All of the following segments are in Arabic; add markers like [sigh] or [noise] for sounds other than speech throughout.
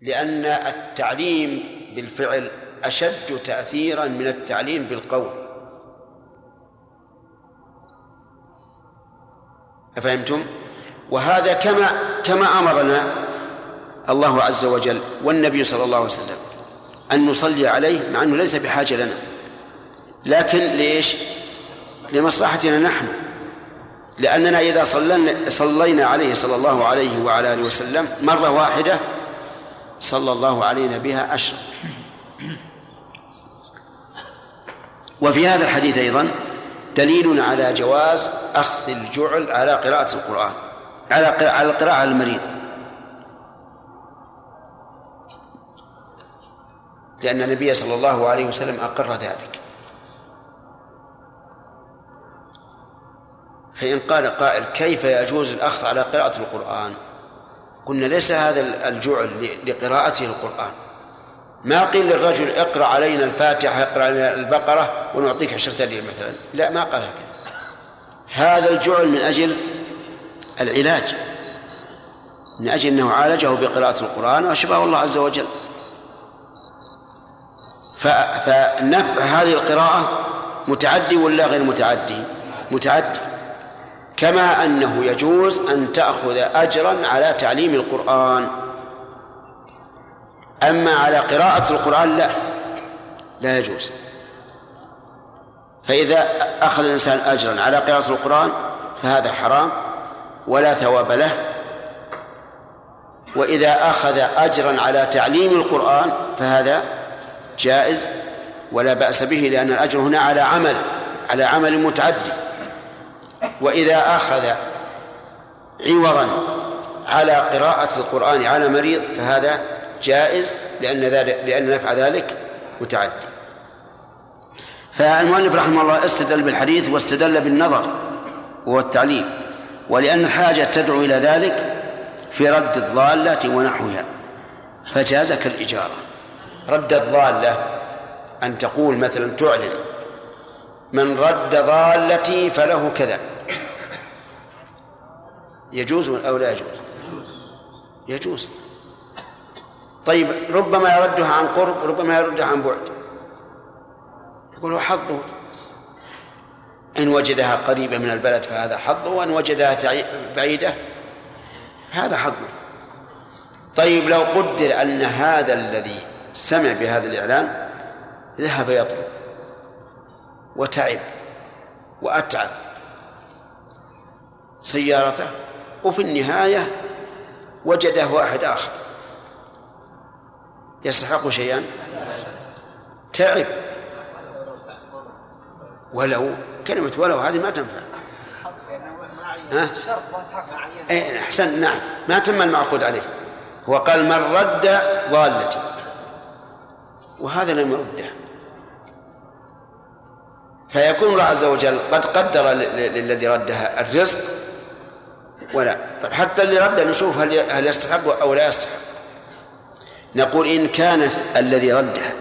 لأن التعليم بالفعل أشد تأثيرا من التعليم بالقول أفهمتم؟ وهذا كما كما أمرنا الله عز وجل والنبي صلى الله عليه وسلم أن نصلي عليه مع أنه ليس بحاجة لنا لكن ليش؟ لمصلحتنا نحن لأننا إذا صلينا عليه صلى الله عليه وعلى آله وسلم مرة واحدة صلى الله علينا بها أشر. وفي هذا الحديث أيضا دليل على جواز أخذ الجعل على قراءة القرآن على على القراءة المريض. لأن النبي صلى الله عليه وسلم أقر ذلك. فإن قال قائل كيف يجوز الأخذ على قراءة القرآن؟ قلنا ليس هذا الجعل لقراءته القرآن. ما قيل للرجل اقرأ علينا الفاتحة اقرأ علينا البقرة ونعطيك عشرة ريال مثلا. لا ما قال هكذا. هذا الجعل من أجل العلاج. من أجل أنه عالجه بقراءة القرآن وأشبهه الله عز وجل. فنفع هذه القراءة متعدي ولا غير متعدي؟ متعدي. كما أنه يجوز أن تأخذ أجرا على تعليم القرآن. أما على قراءة القرآن لا لا يجوز. فإذا أخذ الإنسان أجرا على قراءة القرآن فهذا حرام ولا ثواب له. وإذا أخذ أجرا على تعليم القرآن فهذا جائز ولا بأس به لأن الأجر هنا على عمل على عمل متعدي. وإذا أخذ عوضا على قراءة القرآن على مريض فهذا جائز لأن ذلك لأن نفع ذلك متعدي. فالمؤلف رحمه الله استدل بالحديث واستدل بالنظر وهو التعليل ولأن الحاجة تدعو إلى ذلك في رد الضالة ونحوها فجاز كالإجارة رد الضالة أن تقول مثلا تعلن من رد ضالتي فله كذا. يجوز أو لا يجوز؟ يجوز. طيب ربما يردها عن قرب ربما يردها عن بعد. يقول حظه. إن وجدها قريبة من البلد فهذا حظه وإن وجدها بعيدة هذا حظه. طيب لو قدر أن هذا الذي سمع بهذا الإعلان ذهب يطلب وتعب وأتعب سيارته وفي النهاية وجده واحد آخر. يستحق شيئا؟ تعب. ولو كلمة ولو هذه ما تنفع. ها؟ اي أحسن نعم. ما تم المعقود عليه. هو قال من رد ضالتي وهذا لم يرده. فيكون الله عز وجل قد قدر للذي ردها الرزق ولا. طيب حتى اللي رد نشوف هل هل يستحق أو لا يستحق نقول إن كان الذي ردها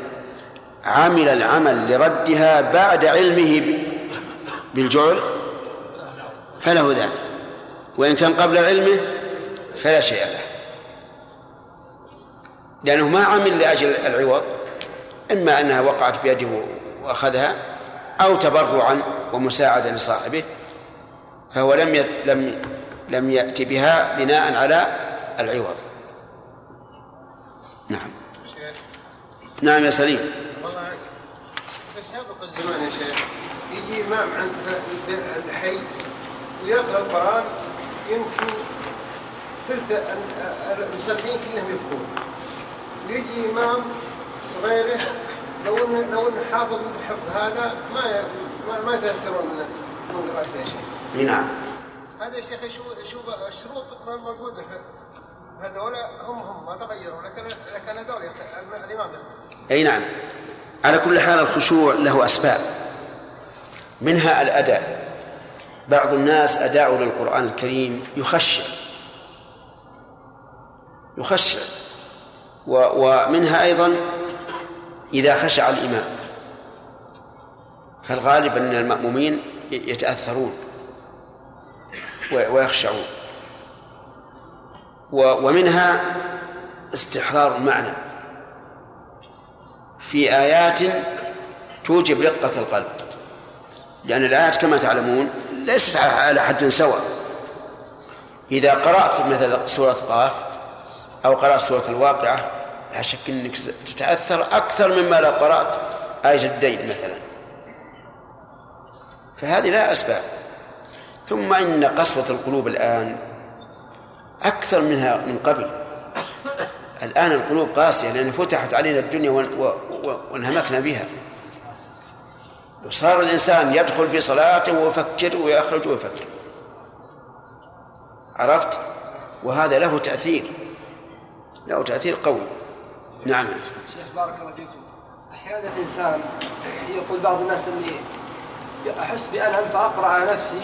عمل العمل لردها بعد علمه بالجعل فله ذلك. وإن كان قبل علمه فلا شيء له. لأنه ما عمل لأجل العوض إما أنها وقعت بيده وأخذها أو تبرعا ومساعدة لصاحبه فهو لم لم لم يأتي بها بناء على العوض نعم نعم يا سليم والله في سابق الزمان يا شيخ يجي إمام عند الحي ويقرأ القرآن يمكن ثلث المصلين كلهم يبكون ويجي إمام غيره لو انه لو انه حافظ من الحفظ هذا ما ما, ما يتأثرون من من قراءته يا شيخ. نعم. هذا يا شيخ شو شو الشروط موجوده هذول هم هم ما تغيروا. لكن لكن هذول الإمام أي نعم. على كل حال الخشوع له أسباب. منها الأداء. بعض الناس اداؤه للقرآن الكريم يخشع. يخشع. ومنها أيضا إذا خشع الإمام. فالغالب أن المأمومين يتأثرون. ويخشعون ومنها استحضار المعنى. في آيات توجب رقة القلب. لأن الآيات كما تعلمون ليست على حد سواء. إذا قرأت مثل سورة قاف أو قرأت سورة الواقعة لا شك أنك تتأثر أكثر مما لو قرأت آية الدين مثلا. فهذه لا أسباب. ثم إن قسوة القلوب الآن أكثر منها من قبل. الآن القلوب قاسية لأن فتحت علينا الدنيا وانهمكنا بها. وصار الإنسان يدخل في صلاته ويفكر ويخرج ويفكر. عرفت؟ وهذا له تأثير. له تأثير قوي. نعم. شيخ بارك الله فيكم. أحيانا الإنسان يقول بعض الناس أني أحس بألم فأقرأ على نفسي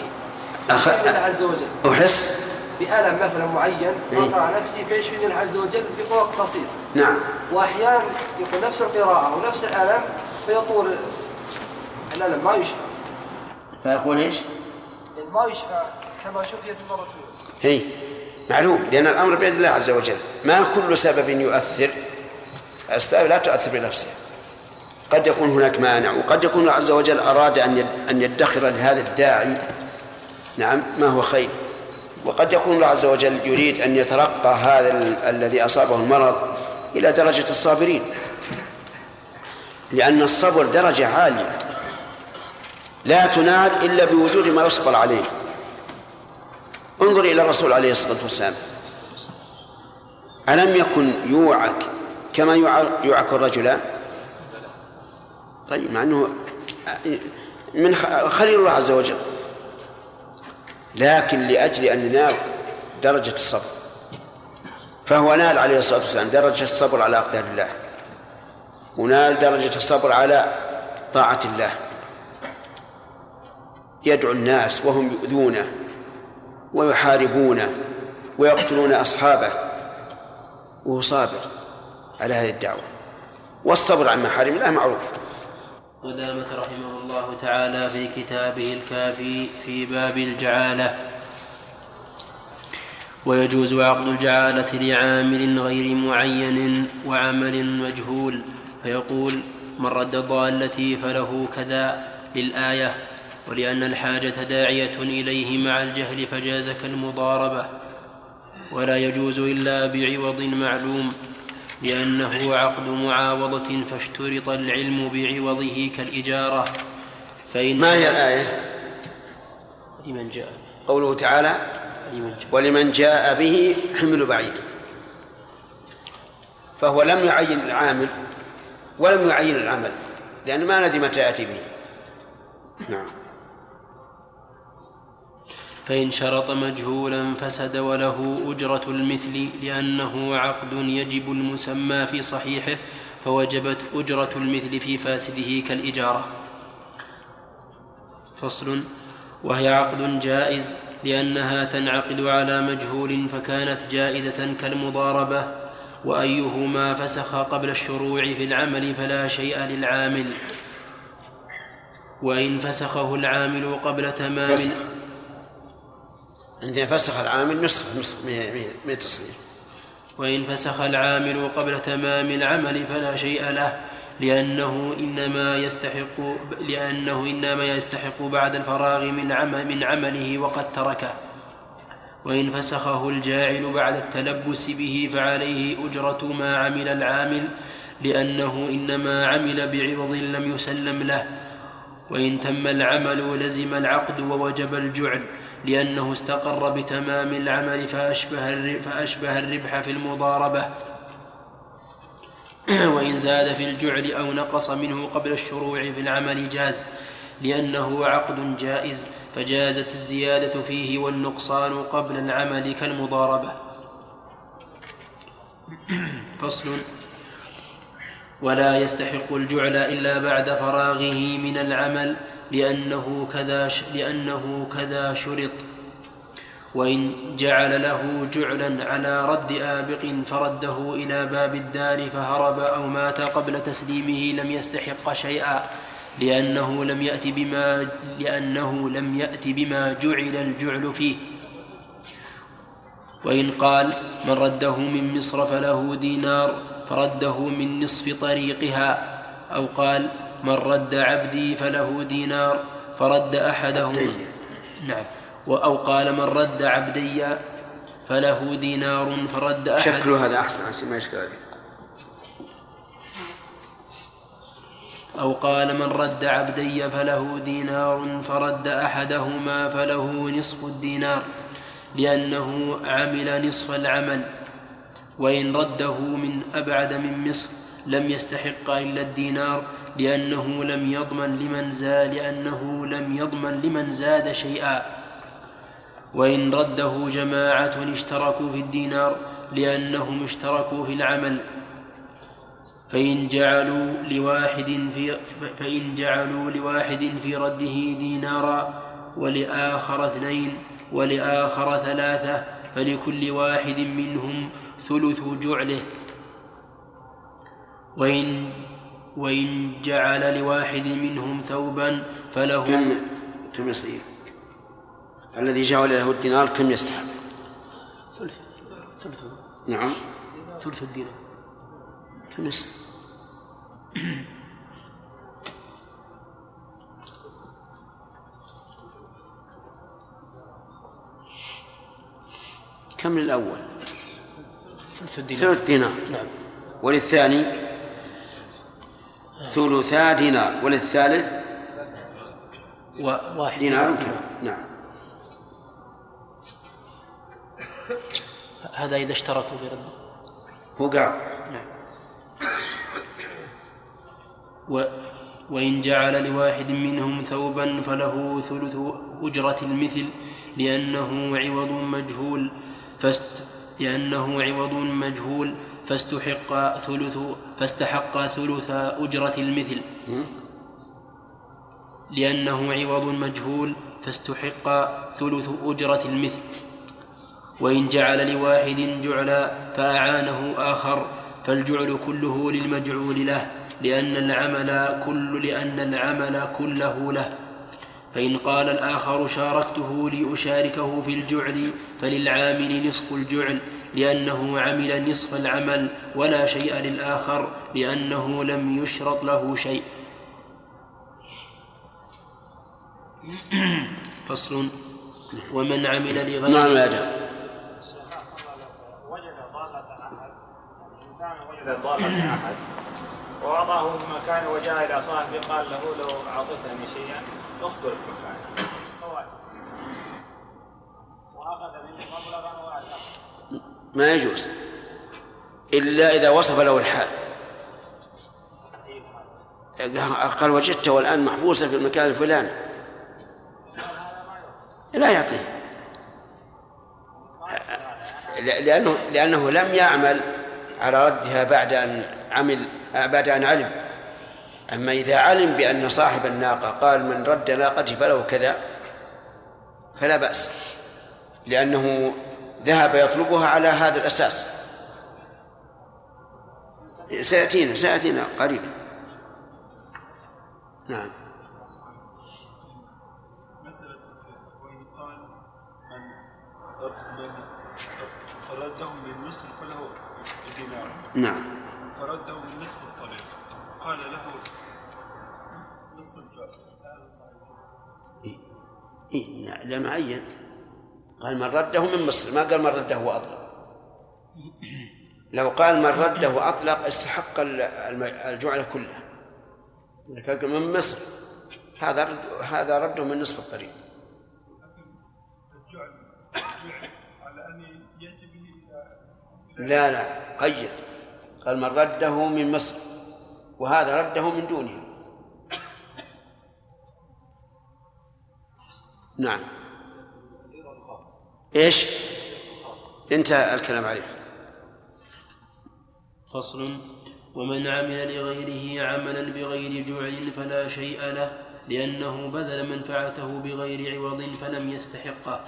أخ... عز وجل. أحس. بألم مثلا معين فأقرأ على نفسي فيشفيني الله عز وجل بوقت قصير نعم. وأحيانا يقول نفس القراءة ونفس الألم فيطول. الألم ما يشفى. فيقول إيش؟ ما يشفى كما شفيت المرة الأولى هي معلوم. لأن الأمر بيد الله عز وجل. ما كل سبب يؤثر. الأسباب لا تؤثر بنفسها قد يكون هناك مانع وقد يكون الله عز وجل أراد أن أن يدخر لهذا الداعي نعم ما هو خير؟ وقد يكون الله عز وجل يريد أن يترقى هذا الذي أصابه المرض إلى درجة الصابرين لأن الصبر درجة عالية لا تنال إلا بوجود ما يصبر عليه. انظر إلى الرسول عليه الصلاة والسلام. ألم يكن يوعك كما يوعك الرجلان طيب مع أنه من خليل الله عز وجل. لكن لأجل أن ننال درجة الصبر. فهو نال عليه الصلاة والسلام درجة الصبر على أقدار الله. ونال درجة الصبر على طاعة الله. يدعو الناس وهم يؤذونه ويحاربونه ويقتلون أصحابه. وهو صابر على هذه الدعوة. والصبر عن محارم الله معروف. قدامة رحمه الله تعالى في كتابه الكافي في باب الجعالة. ويجوز عقد الجعالة لعامل غير معين وعمل مجهول. فيقول من رد ضالتي فله كذا للآية ولأن الحاجة داعية إليه مع الجهل فجاز كالمضاربة ولا يجوز إلا بعوض معلوم لأنه عقد معاوضة فاشترط العلم بعوضه كالإجارة. فإن ما هي الآية؟ لمن جاء. قوله تعالى ولمن جاء به حمل بعير. فهو لم يعين العامل ولم يعين العمل لأن ما ندري متى يأتي به. نعم. فإن شرط مجهولا فسد وله أجرة المثل لأنه عقد يجب المسمى في صحيحه فوجبت أجرة المثل في فاسده كالإجارة. فصل وهي عقد جائز لأنها تنعقد على مجهول فكانت جائزة كالمضاربة وأيهما فسخ قبل الشروع في العمل فلا شيء للعامل. وإن فسخه العامل قبل تمام عندنا فسخ العامل نسخ من التصريف وإن فسخ العامل قبل تمام العمل فلا شيء له لأنه إنما يستحق لأنه إنما يستحق بعد الفراغ من عمل من عمله وقد تركه. وإن فسخه الجاعل بعد التلبس به فعليه أجرة ما عمل العامل لأنه إنما عمل بعوض لم يسلم له. وإن تم العمل لزم العقد ووجب الجعل. لأنه استقر بتمام العمل فأشبه فأشبه الربح في المضاربة. [clears throat] وإن زاد في الجعل أو نقص منه قبل الشروع في العمل جاز لأنه عقد جائز فجازت الزيادة فيه والنقصان قبل العمل كالمضاربة. [clears throat] فصل ولا يستحق الجعل إلا بعد فراغه من العمل لأنه كذا لأنه كذا شرط. وإن جعل له جعلا على رد آبق فرده إلى باب الدار فهرب أو مات قبل تسليمه لم يستحق شيئا لأنه لم يأت بما لأنه لم يأت بما جعل الجعل فيه. وإن قال من رده من مصر فله دينار فرده من نصف طريقها. أو قال من رد عبدي فله دينار فرد أحدهما نعم. أو قال من رد عبدي فله دينار فرد أحد. شكله هذا أحسن عشان ما يشكل عليه أو قال من رد عبدي فله دينار فرد أحدهما فله نصف الدينار لأنه عمل نصف العمل. وإن رده من أبعد من مصر لم يستحق إلا الدينار لأنه لم يضمن لمن زاد لأنه لم يضمن لمن زاد شيئا. وإن رده جماعة اشتركوا في الدينار لأنهم اشتركوا في العمل. فإن جعلوا لواحد في فإن جعلوا لواحد في رده دينارا ولآخر اثنين ولآخر ثلاثة فلكل واحد منهم ثلث جعله. وإن وإن جعل لواحد منهم ثوبا فله كم كم يصير؟ الذي جعل له الدينار كم يستحق؟ ثلث ثلث نعم ثلث الدينار كم يستحق؟ كم للأول؟ ثلث الدينار ثلث دينار نعم وللثاني ثلثا دينار وللثالث وواحد دينار كامل. نعم. هذا إذا اشتركوا في رده هو قال. نعم. و وإن جعل لواحد منهم ثوبا فله ثلث أجرة المثل لأنه عوض مجهول. فاست لأنه عوض مجهول. فاستحق ثلث فاستحق ثلث أجرة المثل. لأنه عوض مجهول فاستحق ثلث أجرة المثل. وإن جعل لواحد جعلا فأعانه آخر فالجعل كله للمجعول له لأن العمل كل لأن العمل كله له. فإن قال الآخر شاركته لأشاركه في الجعل فللعامل نصف الجعل. لأنه عمل نصف العمل ولا شيء للآخر لأنه لم يشرط له شيء. [coughs] فصل. ومن عمل لغيره. نعم يا أدم. وجد ضالة أحد. الإنسان وجد ضالة أحد. ووضعه في مكان وجاء إلى صاحبه قال له لو أعطيتني شيئا اخبر مكانه وأخذ منه مبلغا وأعطاه ما يجوز إلا إذا وصف له الحال. قال وجدته والآن محبوسا في المكان الفلاني. لا يعطيه. لأنه لأنه لم يعمل على ردها بعد أن عمل بعد أن علم. أما إذا علم بأن صاحب الناقة قال من رد ناقتي فله كذا فلا بأس. لأنه ذهب يطلبها على هذا الأساس. سيأتينا سيأتينا قريبا. نعم. مسألة وإن قال من من رده من مصر فله دينار. نعم. فرده من نصف الطريق. قال له نصف الجعل هذا صحيح. إيه نعم لأنه عين قال من رده من مصر. ما قال من رده وأطلق لو قال من رده وأطلق استحق الجعل كله لكن من مصر هذا رد هذا رده من نصف الطريق. لا لا قيد. قال من رده من مصر وهذا رده من دونه نعم. إيش؟ انتهى الكلام عليه. فصل. ومن عمل لغيره عملا بغير جعل فلا شيء له لأنه بذل منفعته بغير عوض فلم يستحقه.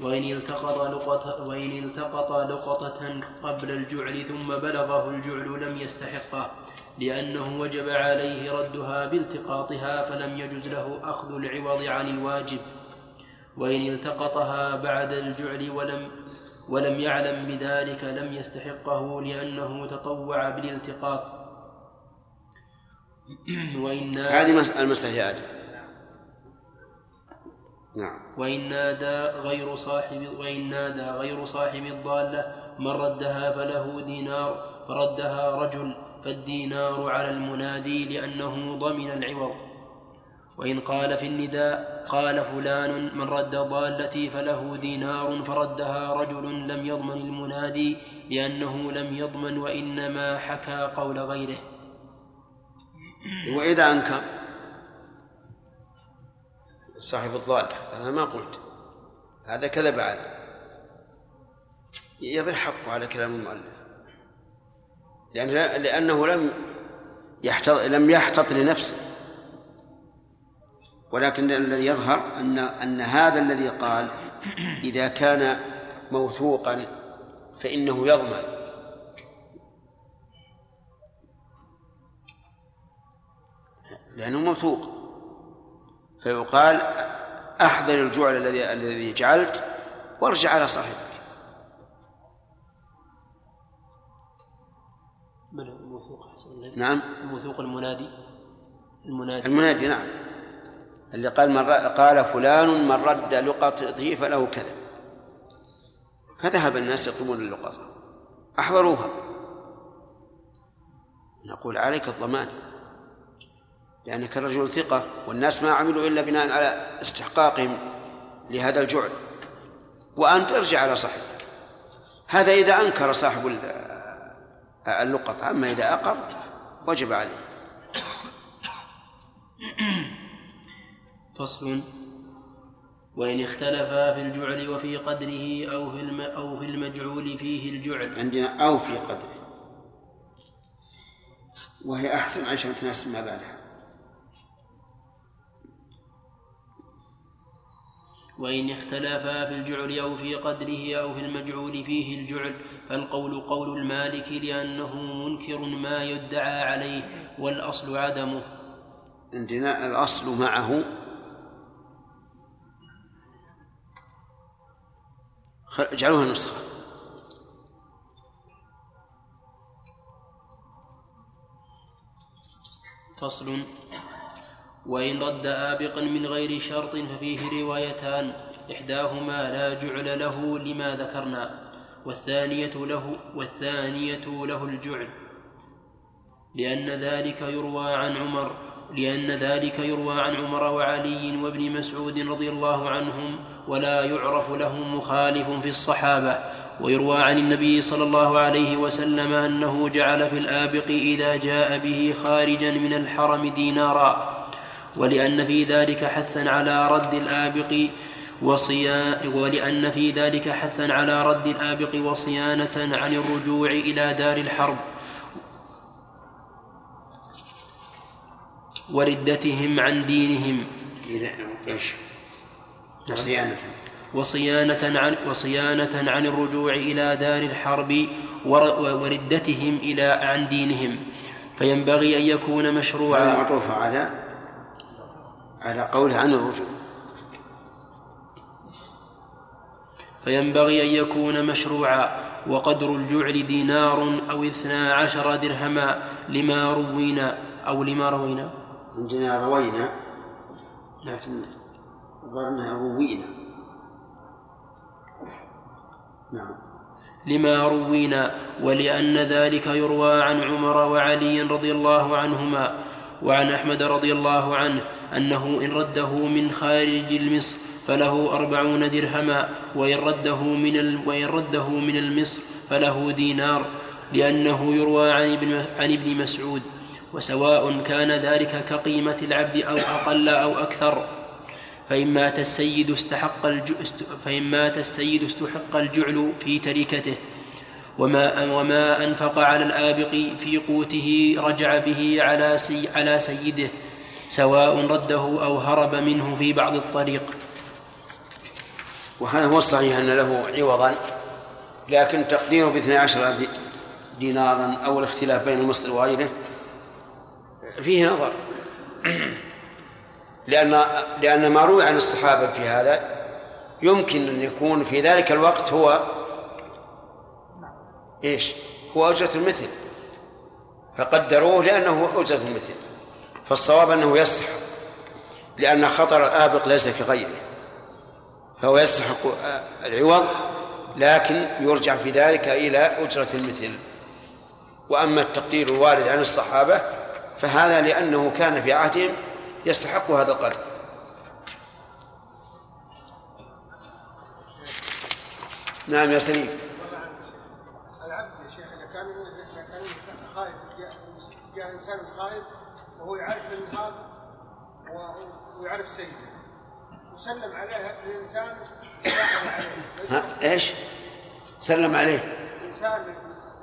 وإن التقط لقطة وإن التقط لقطة قبل الجعل ثم بلغه الجعل لم يستحقه لأنه وجب عليه ردها بالتقاطها فلم يجز له أخذ العوض عن الواجب. وإن التقطها بعد الجعل ولم ولم يعلم بذلك لم يستحقه لأنه تطوع بالالتقاط. [clears throat] وإن هذه المسألة هذه نعم. وإن نادى غير صاحب وإن نادى غير صاحب الضالة من ردها فله دينار فردها رجل فالدينار على المنادي لأنه ضمن العوض. وإن قال في النداء قال فلان من رد ضالتي فله دينار فردها رجل لم يضمن المنادي لأنه لم يضمن وإنما حكى قول غيره. وإذا أنكر صاحب الضالة أنا ما قلت هذا كذب علي. يضيع حقه على كلام المؤلف. لأنه لم يحتط لم يحتط لنفسه. ولكن الذي يظهر أن أن هذا الذي قال إذا كان موثوقا فإنه يضمن. لأنه موثوق. فيقال أحضر الجعل الذي الذي جعلت وارجع على صاحبك. الموثوق نعم. الموثوق المنادي. المنادي. المنادي نعم. اللي قال من قال فلان من رد لقطته فله كذا فذهب الناس يطلبون اللقطة أحضروها. نقول عليك الضمان. لأنك رجل ثقة والناس ما عملوا إلا بناء على استحقاقهم لهذا الجعل. وأنت ارجع على صاحبك. هذا إذا أنكر صاحب اللقطة. أما إذا أقر وجب عليه. فصل وإن اختلفا في الجعل وفي قدره أو في أو في المجعول فيه الجعل. عندنا أو في قدره. وهي أحسن عشان تناسب ما بعدها. وإن اختلفا في الجعل أو في قدره أو في المجعول فيه الجعل فالقول قول المالك لأنه منكر ما يدعى عليه والأصل عدمه. عندنا الأصل معه اجعلوها نسخة. فصل. وإن رد آبقا من غير شرط ففيه روايتان. إحداهما لا جعل له لما ذكرنا والثانية له والثانية له الجعل. لأن ذلك يروى عن عمر. لأن ذلك يروى عن عمر وعلي وابن مسعود رضي الله عنهم ولا يعرف لهم مخالف في الصحابة ويروى عن النبي صلى الله عليه وسلم أنه جعل في الآبق إذا جاء به خارجا من الحرم دينارا ولأن في ذلك حثا على رد الآبق ولأن في ذلك حثا على رد الآبق وصيانة عن الرجوع إلى دار الحرب. وردتهم عن دينهم. إيش؟ وصيانة. وصيانة عن وصيانة عن الرجوع إلى دار الحرب وردتهم إلى عن دينهم. فينبغي أن يكون مشروعا. معطوف على على قوله عن الرجوع. فينبغي أن يكون مشروعا. وقدر الجعل دينار أو اثنا عشر درهما لما روينا أو لما روينا. عندنا روينا لكن ظنها روينا نعم لما روينا ولأن ذلك يروى عن عمر وعلي رضي الله عنهما وعن أحمد رضي الله عنه أنه إن رده من خارج المصر فله أربعون درهما وإن رده من. وإن رده من المصر فله دينار لأنه يروى عن ابن مسعود وسواء كان ذلك كقيمة العبد أو أقل أو أكثر فإن مات السيد استحق. فإن مات السيد استحق الجعل في تركته وما وما أنفق على الآبق في قوته رجع به على سي... على سيده سواء رده أو هرب منه في بعض الطريق وهذا هو الصحيح أن له عوضا لكن تقديره باثني عشر دينارا أو الاختلاف بين المصدر وغيره فيه نظر. لأن لأن ما روي عن الصحابة في هذا يمكن أن يكون في ذلك الوقت هو إيش؟ هو أجرة المثل. فقدروه لأنه أجرة المثل. فالصواب أنه يستحق. لأن خطر الآبق ليس في غيره. فهو يستحق العوض لكن يرجع في ذلك إلى أجرة المثل. وأما التقدير الوارد عن الصحابة فهذا لأنه كان في عهدهم يستحق هذا القدر نعم يا سليم. العبد يا شيخ اذا كان اذا كان خائف جاء انسان خائف وهو يعرف النهار ويعرف سيده وسلم عليه الانسان ها إيش؟ سلم عليه. إنسان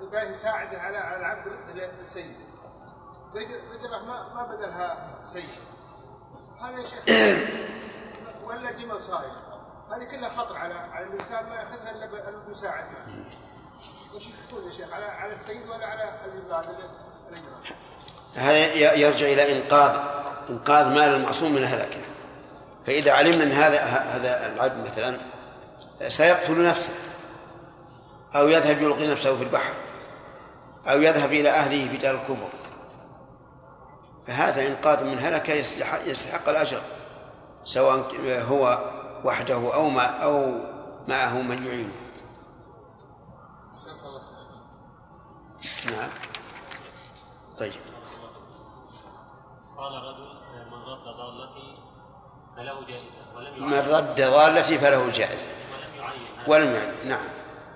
يبغى يساعده على على العبد رده لسيده ويجره ما ما بدلها سيد هذا يا شيخ [coughs] ولا دي مصائب هذه كلها خطر على على الإنسان ما يأخذها إلا بالمساعده وش تقول يا شيخ؟ على على السيد ولا على العباد هذا يرجع إلى انقاذ إنقاذ مال المعصوم من الهلكه فإذا علمنا إن هذا هذا العبد مثلا سيقتل نفسه. أو يذهب يلقي نفسه في البحر. أو يذهب إلى أهله في دار الكبر. فهذا انقاذ من هلكه يستحق الأجر سواء هو وحده أو ما أو معه من يعينه نعم. طيب. قال رجل من رد ضالتي فله جائزة ولم من رد ضالتي فله جائزة. ولم يعين. ولم يعين. نعم.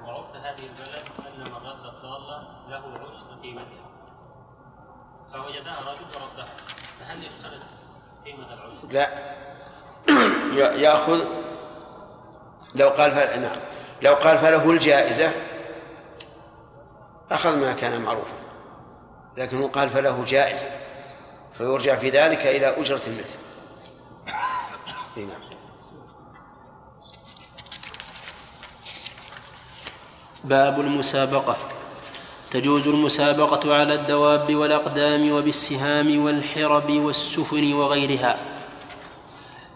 وعرف هذه البلد أن من رد الضالة له عشر قيمتها. فوجدها رجل وردها فهل يشترط قيمة العشر؟ لا. يأخذ لو قال فل... نعم. لو قال فله الجائزة أخذ ما كان معروفا. لكنه قال فله جائزة فيرجع في ذلك إلى أجرة المثل. نعم. باب المسابقة. تجوز المسابقة على الدواب والأقدام وبالسهام والحرب والسفن وغيرها.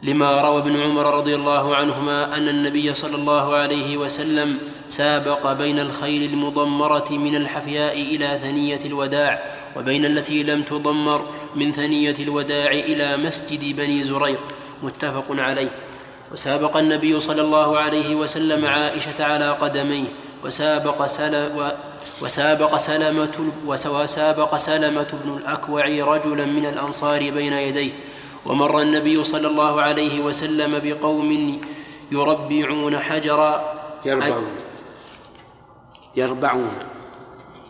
لما روى ابن عمر رضي الله عنهما أن النبي صلى الله عليه وسلم سابق بين الخيل المضمرة من الحفياء إلى ثنية الوداع وبين التي لم تضمر من ثنية الوداع إلى مسجد بني زريق متفق عليه. وسابق النبي صلى الله عليه وسلم عائشة على قدميه وسابق سلم وسابق سلمة وسابق سلمة بن الأكوع رجلا من الأنصار بين يديه ومر النبي صلى الله عليه وسلم بقوم يربعون حجرا. يربعون. يربعون.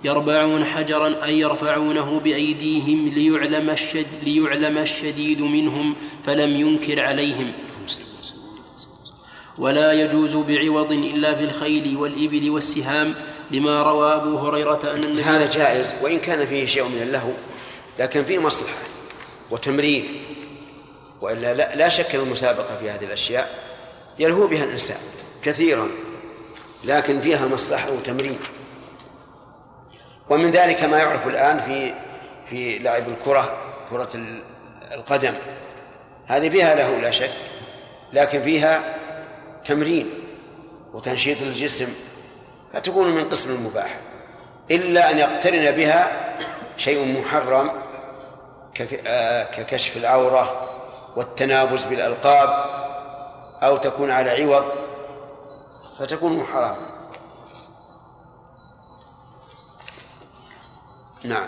يربعون حجرا أي يرفعونه بأيديهم ليعلم, الشد ليعلم الشديد منهم فلم ينكر عليهم. ولا يجوز بعوض إلا في الخيل والإبل والسهام لما روى أبو هريرة أن النبي هذا جائز وإن كان فيه شيء من اللهو لكن فيه مصلحة وتمرين. وإلا لا, لا شك أن المسابقة في هذه الأشياء يلهو بها الإنسان كثيرا لكن فيها مصلحة وتمرين. ومن ذلك ما يعرف الآن في في لعب الكرة كرة القدم. هذه فيها له لا شك لكن فيها تمرين وتنشيط للجسم فتكون من قسم المباح إلا أن يقترن بها شيء محرم آه، ككشف العورة والتنابز بالألقاب أو تكون على عوض فتكون حراما نعم.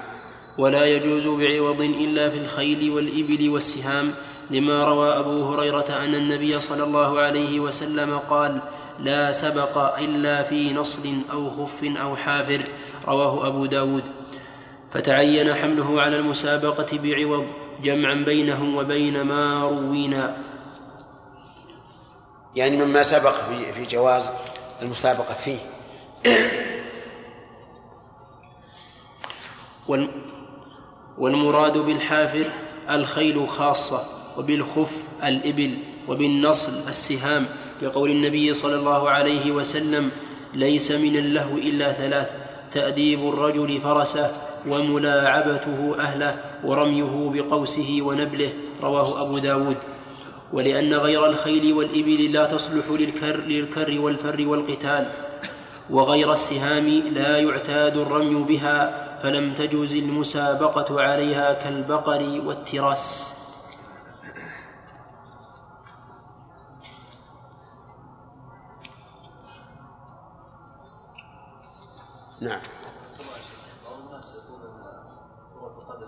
ولا يجوز بعوض إلا في الخيل والإبل والسهام لما روى أبو هريرة أن النبي صلى الله عليه وسلم قال لا سبق إلا في نصل أو خف أو حافر رواه أبو داود. فتعين حمله على المسابقة بعوض جمعا بينه وبين ما روينا. يعني مما سبق في في جواز المسابقة فيه. والمراد بالحافر الخيل خاصة وبالخف الإبل وبالنصل السهام. لقول النبي صلى الله عليه وسلم ليس من اللهو إلا ثلاث تأديب الرجل فرسه وملاعبته أهله ورميه بقوسه ونبله رواه أبو داود. ولأن غير الخيل والإبل لا تصلح للكر, للكر والفر والقتال. وغير السهام لا يعتاد الرمي بها فلم تجوز المسابقة عليها كالبقر والتراس. نعم. الناس يقول ان كرة القدم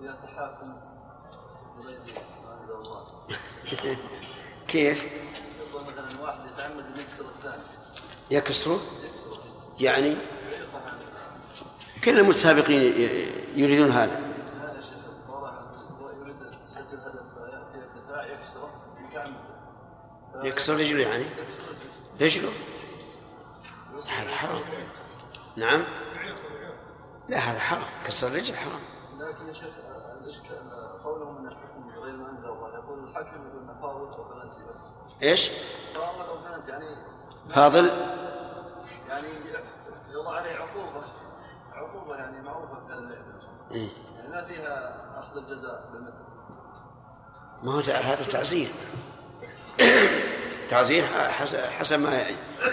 فيها تحاكم كيف؟ يقول مثلا واحد يتعمد ان يكسر الثاني يعني؟ كل المتسابقين يريدون هذا. يكسر رجله يعني؟ رجله؟ حرام. نعم. لا هذا حرام. كسر الرجل حرام. لكن يا شيخ الإشكال قولهم إن الحكم بغير ما أنزل الله يقول الحكم يقول انه فاول أو بلنتي بس. إيش؟ فاول أو بلنتي يعني فاضل. يعني يوضع عليه عقوبة. عقوبة يعني معروفة في هذا اللعبه إيه. يعني ما فيها أخذ الجزاء بالمثل. ما هو هذا تعزير. [coughs] تعزير حسب, حسب ما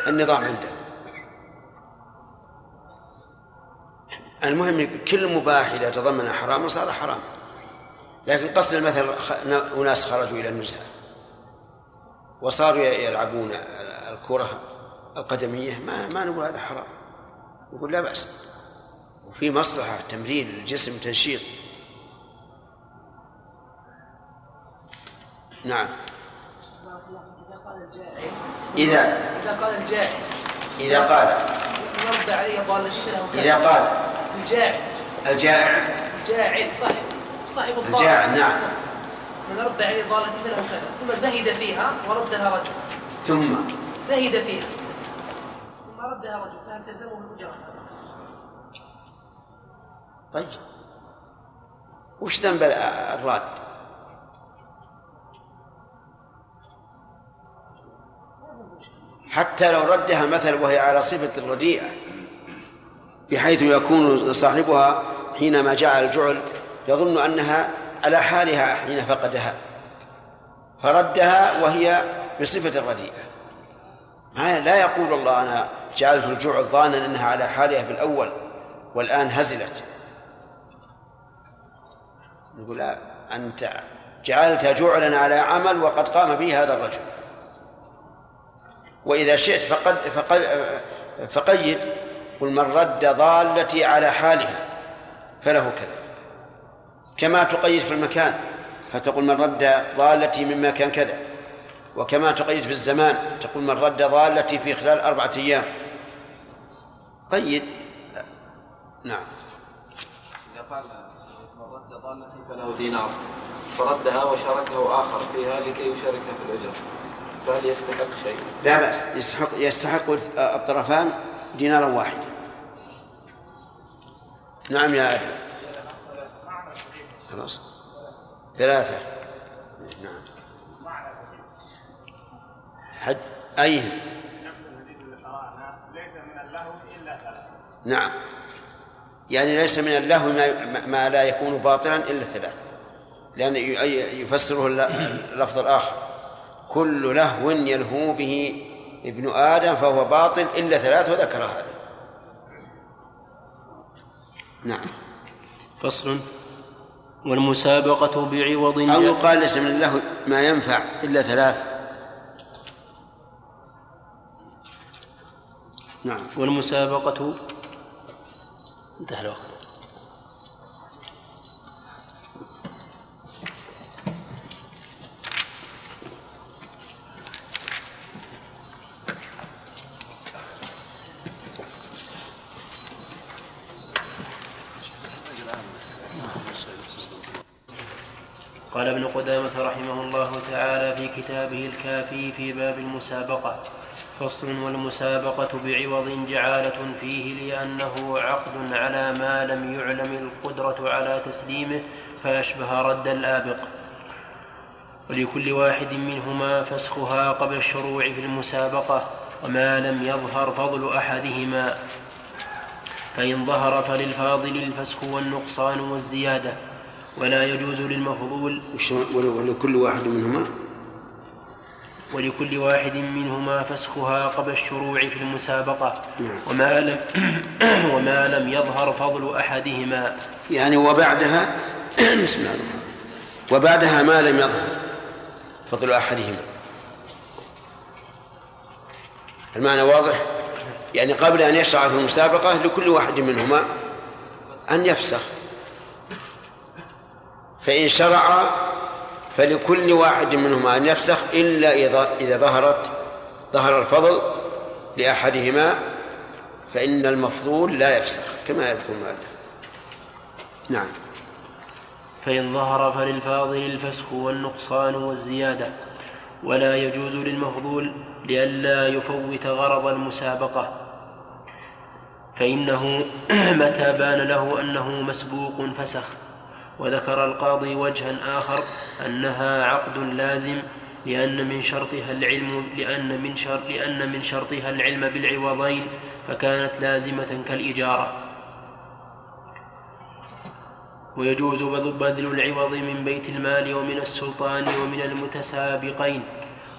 النظام عنده. المهم كل مباح إذا تضمن حراما صار حراما. لكن قصد المثل أناس خرجوا إلى النزهة وصاروا يلعبون ال- الكرة القدمية. ما ما نقول هذا حرام. نقول لا بأس. وفي مصلحة تمرين الجسم تنشيط. نعم. إذا إذا قال الجاعل إذا قال. نرد عليه ضالة له كذا. إذا قال. الجاعل الجائع الجاعل صاحب صاحب الضالة. الجاعل نعم. نرد عليه ضالة له كذا. ثم زهد فيها وردها رجل. ثم. زهد فيها. ثم ردها رجل. فهل تلزمه الأجرة طيب. وش ذنب ال- الراد؟ حتى لو ردها مثل وهي على صفة الرديئة. بحيث يكون صاحبها حينما جعل الجعل يظن أنها على حالها حين فقدها فردها وهي بصفة الرديئة ما- لا يقول الله أنا جعلت الجعل ظانا أنها على حالها في الأول والآن هزلت. نقول لا أنت جعلت جعلا على عمل وقد قام به هذا الرجل. وإذا شئت فقد فقد فقيد. قل من رد ضالتي على حالها فله كذا. كما تقيد في المكان فتقول من رد ضالتي من مكان كذا. وكما تقيد في الزمان تقول من رد ضالتي في خلال أربعة أيام. قيد. نعم. إذا قال من رد ضالتي فله دينار فردها وشاركه آخر فيها لكي يشاركها في الأجرة فهل يستحق شيء؟ لا بأس. يستحق يستحق الطرفان دينارا واحدا. نعم يا آدم خلاص. ثلاثة. نعم. حد أي نفس الحديث اللي قرأناه ليس من اللهو إلا ثلاث نعم. يعني ليس من اللهو ما, لا يكون باطلا إلا ثلاث لأن يفسره الل- اللفظ الآخر. كل لهو يلهو به ابن آدم فهو باطل إلا ثلاث وذكر هذا نعم. فصل. والمسابقة بعوض أو يقال ليس من اللهو ما ينفع إلا ثلاث. نعم. والمسابقة انتهى الوقت. قال ابن قدامة رحمه الله تعالى في كتابه الكافي في باب المسابقة فصل والمسابقة بعوض جعالة فيه لأنه عقد على ما لم يعلم القدرة على تسليمه فأشبه رد الآبق. ولكل واحد منهما فسخها قبل الشروع في المسابقة وما لم يظهر فضل أحدهما. فإن ظهر فللفاضل الفسخ والنقصان والزيادة. ولا يجوز للمفضول ولكل واحد منهما؟ ولكل واحد منهما فسخها قبل الشروع في المسابقة. وما لم [clears throat] وما لم يظهر فضل أحدهما. يعني وبعدها [clears throat] بسم الله الرحمن وبعدها ما لم يظهر فضل أحدهما. المعنى واضح؟ يعني قبل أن يشرع في المسابقة لكل واحد منهما أن يفسخ. فإن شرع فلكل واحد منهما أن يفسخ إلا إذا ظهرت ظهر الفضل لأحدهما فإن المفضول لا يفسخ كما يذكر المؤلف. نعم. فإن ظهر فللفاضل الفسخ والنقصان والزيادة ولا يجوز للمفضول لئلا يفوت غرض المسابقة. فإنه [clears throat] متى بان له أنه مسبوق فسخ. وذكر القاضي وجها آخر أنها عقد لازم لأن من شرطها العلم لأن من شرط لأن من شرطها العلم بالعوضين فكانت لازمة كالإجارة. ويجوز بذل العوض من بيت المال ومن السلطان ومن المتسابقين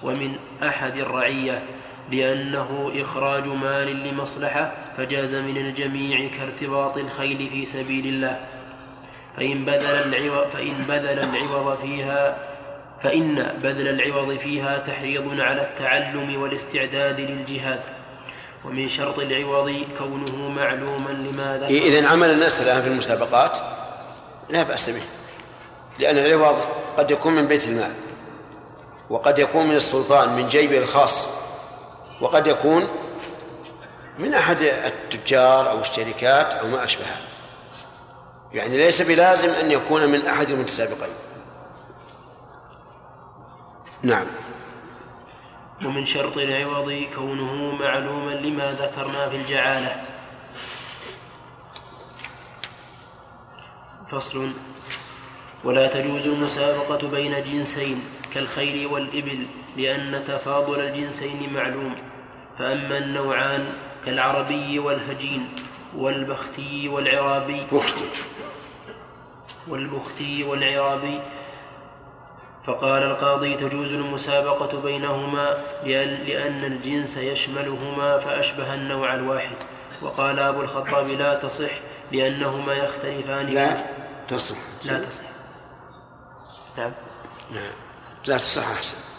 ومن أحد الرعية لأنه إخراج مال لمصلحة فجاز من الجميع كارتباط الخيل في سبيل الله. فإن بذل العوض فإن بذل العوض فيها فإن بذل العوض فيها تحريض على التعلم والاستعداد للجهاد ومن شرط العوض كونه معلوما لماذا إذا عمل الناس الآن في المسابقات لا بأس به لأن العوض قد يكون من بيت المال وقد يكون من السلطان من جيبه الخاص وقد يكون من أحد التجار أو الشركات أو ما أشبهها يعني ليس بلازم أن يكون من أحد المتسابقين. نعم. ومن شرط العوض كونه معلوما لما ذكرنا في الجعالة. فصل. ولا تجوز المسابقة بين جنسين كالخيل والإبل لأن تفاضل الجنسين معلوم. فأما النوعان كالعربي والهجين. والبختي والعرابي. والبختي والعرابي. فقال القاضي تجوز المسابقة بينهما لأن الجنس يشملهما فأشبه النوع الواحد. وقال أبو الخطاب لا تصح لأنهما يختلفان. لا تصح. لا تصح. نعم. لا تصح أحسن.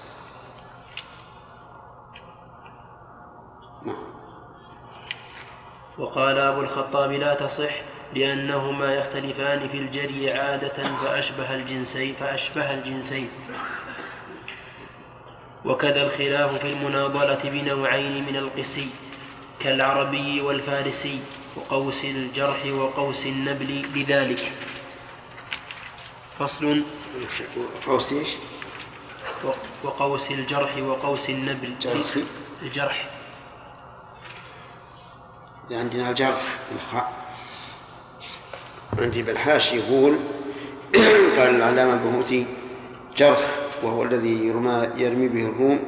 وقال أبو الخطاب لا تصح لأنهما يختلفان في الجري عادة فأشبه الجنسين فأشبه الجنسين. وكذا الخلاف في المناضلة بنوعين من القسي كالعربي والفارسي وقوس الجرح وقوس النبل لذلك فصل. قوس إيش؟ وقوس الجرح وقوس النبل. جرح. الجرح. عندنا الجرح الخاء عندي بالحاشي يقول [coughs] قال العلامة البهوتي جرح وهو الذي يرمى يرمي به الروم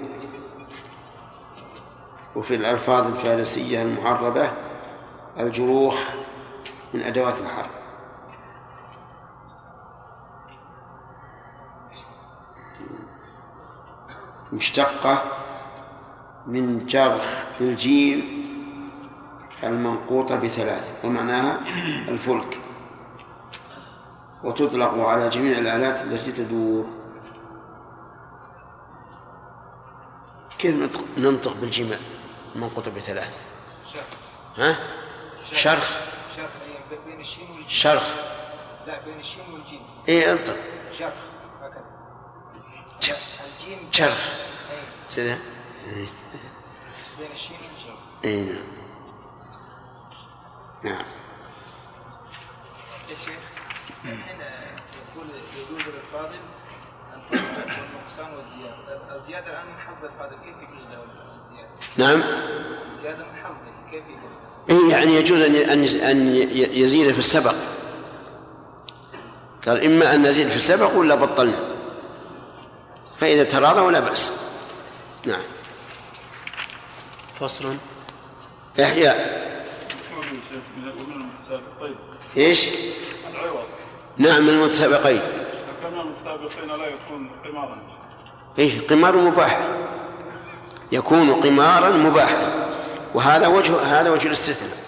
وفي الألفاظ الفارسية المعربة الجروح من أدوات الحرب. مشتقة من جرح بالجيم المنقوطة بثلاث ومعناها الفلك. وتطلق على جميع الآلات التي تدور. كيف ننطق بالجيم المنقوطة بثلاث؟ ها؟ شرخ. بين الشين والجيم شرخ. لا بين الشين والجيم إيه انطق شرخ. هكذا الجيم شرخ. كذا بين الشين والجيم اي نعم. نعم. يا شيخ الحين يقول يجوز للفاضل النقصان والزيادة الزيادة الآن من حظ الفاضل كيف يجوز له الزيادة؟ نعم. الزيادة من حظه كيف يجوز؟ إيه يعني يجوز أن أن أن يزيد في السبق. قال إما أن نزيد في السبق ولا بطلنا فإذا تراضى ولا بأس. نعم. فصل. إحياء. إيش؟ العوض نعم من المتسابقين فكان المتسابقين لا يكون قمارا إيه قمار مباح يكون قمارا مباحا وهذا وجه هذا وجه الاستثناء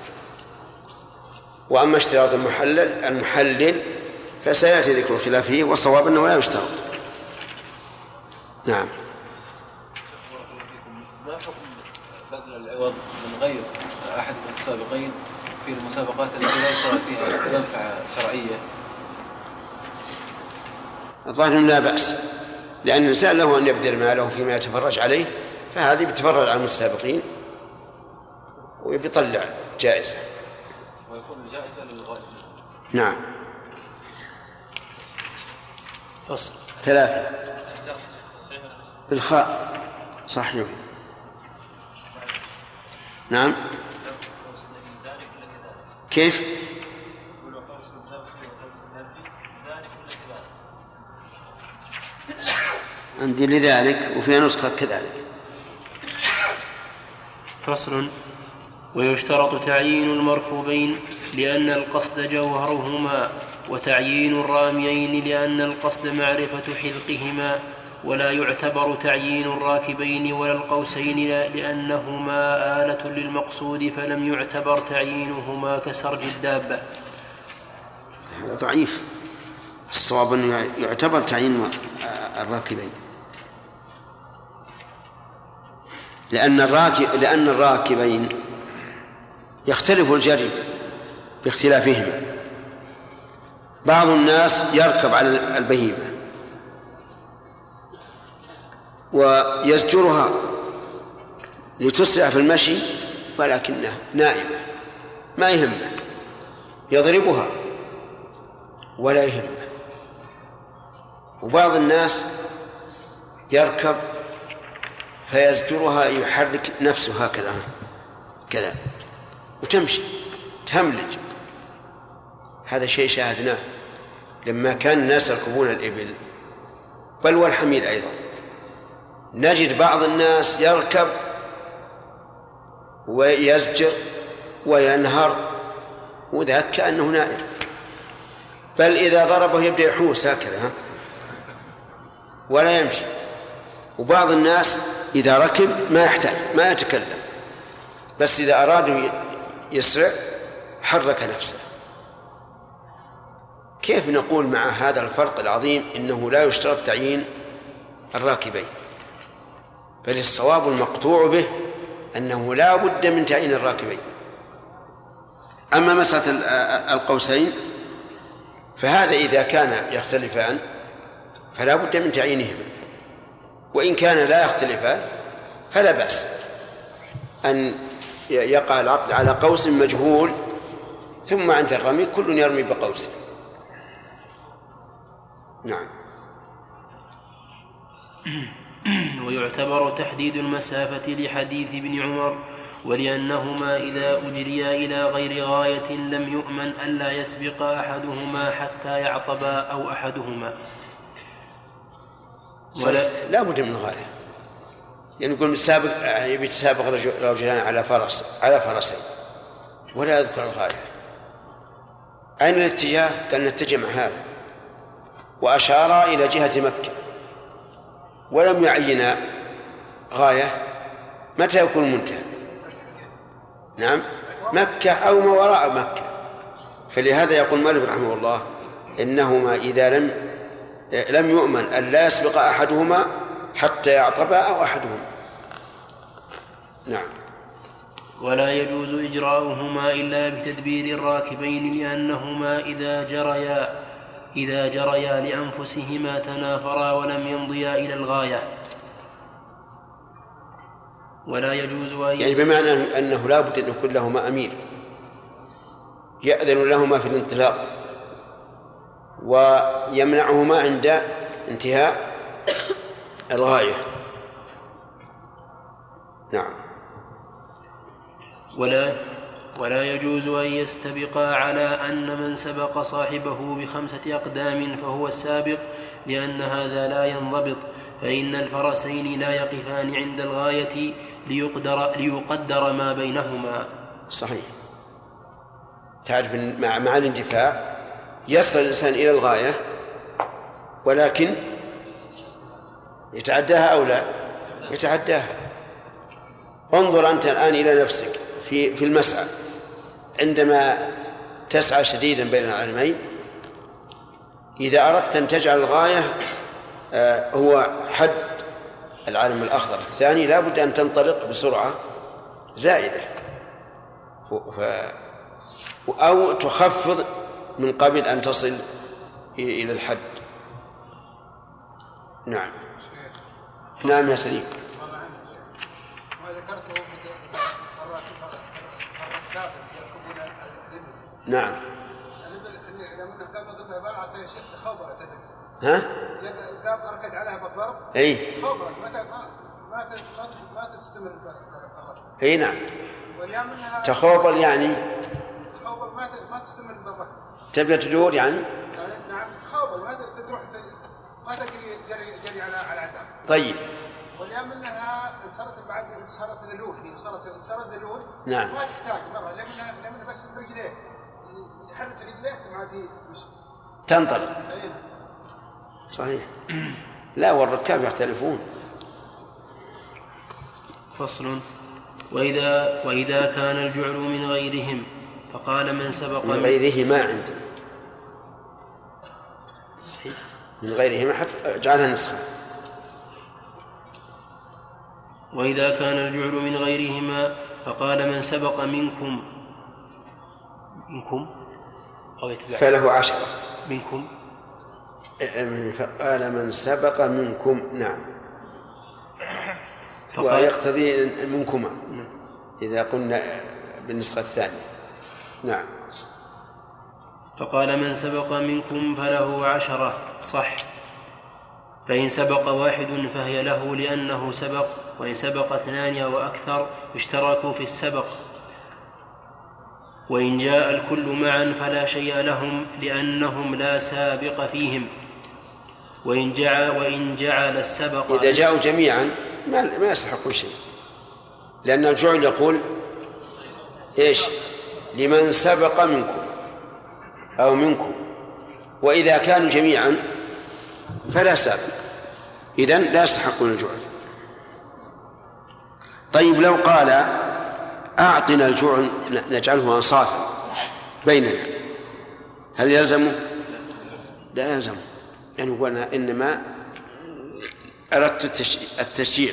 واما اشتراط المحلل المحلل فسياتي ذكر الخلاف فيه والصواب انه لا يشترط نعم ما حكم بذل العوض من غير احد السابقين في المسابقات التي لا يشترط فيها منفعة شرعية. الظاهر لا بأس لأن الإنسان له أن يبذل ماله فيما يتفرج عليه فهذه بتفرج على المتسابقين وبيطلع جائزة. ويكون الجائزه للغاية. نعم. فصل. ثلاثة. بالخاء. صحيح. نعم. كيف؟ عندي لذلك وفي نسخة كذلك. فصل. ويشترط تعيين المركوبين لأن القصد جوهرهما وتعيين الراميين لأن القصد معرفة حذقهما. ولا يعتبر تعيين الراكبين ولا القوسين لأنهما آلة للمقصود فلم يعتبر تعيينهما كسرج الدابة. هذا ضعيف. الصواب أنه يعتبر تعيين الراكبين. لأن الراكب لأن الراكبين يختلف الجري باختلافهما. بعض الناس يركب على البهيمة. ويزجرها لتسرع في المشي ولكنها نائمة. ما يهمه. يضربها ولا يهمه. وبعض الناس يركب فيزجرها يحرك نفسه هكذا كذا وتمشي تهملج. هذا شيء شاهدناه لما كان الناس يركبون الإبل. بل والحمير أيضا. نجد بعض الناس يركب ويزجر وينهر وذاك كأنه نائم بل إذا ضربه يبدأ يحوس هكذا ولا يمشي. وبعض الناس إذا ركب ما يحتاج ما يتكلم. بس إذا أراد يسرع حرك نفسه. كيف نقول مع هذا الفرق العظيم إنه لا يشترط تعيين الراكبين؟ بل الصواب المقطوع به أنه لا بد من تعيين الراكبين. أما مسألة القوسين فهذا إذا كان يختلفان فلا بد من تعيينهما. وإن كان لا يختلفان فلا بأس أن يقع العقد على قوس مجهول ثم عند الرمي كل يرمي بقوسه نعم. ويعتبر تحديد المسافة لحديث ابن عمر ولأنهما إذا أجريا إلى غير غاية لم يؤمن ألا يسبق أحدهما حتى يعطبا أو أحدهما. ولا لا بد من غاية. يعني يقول السابق يبي يتسابق رجلان على فرس على فرسين. ولا يذكر الغاية. أين الاتجاه؟ قال نتجه مع هذا. وأشار إلى جهة مكة. ولم يعين غاية متى يكون المنتهى؟ نعم مكة أو ما وراء مكة. فلهذا يقول مالك رحمه الله إنهما إذا لم لم يؤمن أن لا يسبق أحدهما حتى يعطبا أو أحدهما. نعم. ولا يجوز إجراؤهما إلا بتدبير الراكبين لأنهما إذا جريا إذا جريا لأنفسهما تنافرا ولم يمضيا إلى الغاية. ولا يجوز أن يعني بمعنى أنه لا بد أن يكون لهما أمير. يأذن لهما في الانطلاق. ويمنعهما عند انتهاء الغاية. نعم. ولا ولا يجوز أن يستبقا على أن من سبق صاحبه بخمسة أقدام فهو السابق لأن هذا لا ينضبط فإن الفرسين لا يقفان عند الغاية ليقدر ليقدر ما بينهما. صحيح. تعرف مع مع الاندفاع يصل الإنسان إلى الغاية ولكن يتعداها أو لا؟ يتعداها. انظر أنت الآن إلى نفسك في في المسعى. عندما تسعى شديدا بين العالمين إذا أردت أن تجعل الغاية آه، هو حد العالم الأخضر. الثاني لا بد أن تنطلق بسرعة زائدة. أو تخفض من قبل أن تصل إلى الحد. نعم. نعم يا سليم ما ذكرته يركبون الإبل نعم الإبل لما أنه كان يضربها بالعصا يا شيخ خوبرت الإبل ها؟ قام ركد عليها بالضرب اي خوبرت متى ما ما ما تستمر اي نعم. تخوبل يعني؟ خوبل ما ما تستمر بالركض تبدأ تدور يعني؟ يعني نعم خوبل ما تروح ما تجري جري جري على على عتاب طيب. واليوم انها صارت بعد صارت ذلول هي صارت صارت ذلول نعم. ما تحتاج مره لانها بس برجليه دي مش تنطلق. صحيح. لا والركاب يختلفون فصل. وإذا وإذا كان الجعل من غيرهم فقال من سبق من غيره ما عنده صحيح. من غيره ما حتى اجعلها نسخة. وإذا كان الجعل من غيرهما فقال من سبق منكم. منكم؟ أو يتبع فله عشرة. منكم. فقال من سبق منكم نعم. فقال ويقتضي منكما. إذا قلنا بالنسخة الثانية. نعم. فقال من سبق منكم فله عشرة. صح. فإن سبق واحد فهي له لأنه سبق وإن سبق اثنان أو أكثر اشتركوا في السبق. وإن جاء الكل معا فلا شيء لهم لأنهم لا سابق فيهم. وإن جعل وإن جعل السبق إذا جاءوا جميعا ما ما يستحقون شيء. لأن الجعل يقول إيش؟ لمن سبق منكم أو منكم. وإذا كانوا جميعا فلا سابق. إذن لا يستحقون الجعل طيب لو قال أعطنا الجعل نجعله أنصافا بيننا. هل يلزمه؟ لا يلزمه. لأنه هو أنا إنما أردت التشجيع.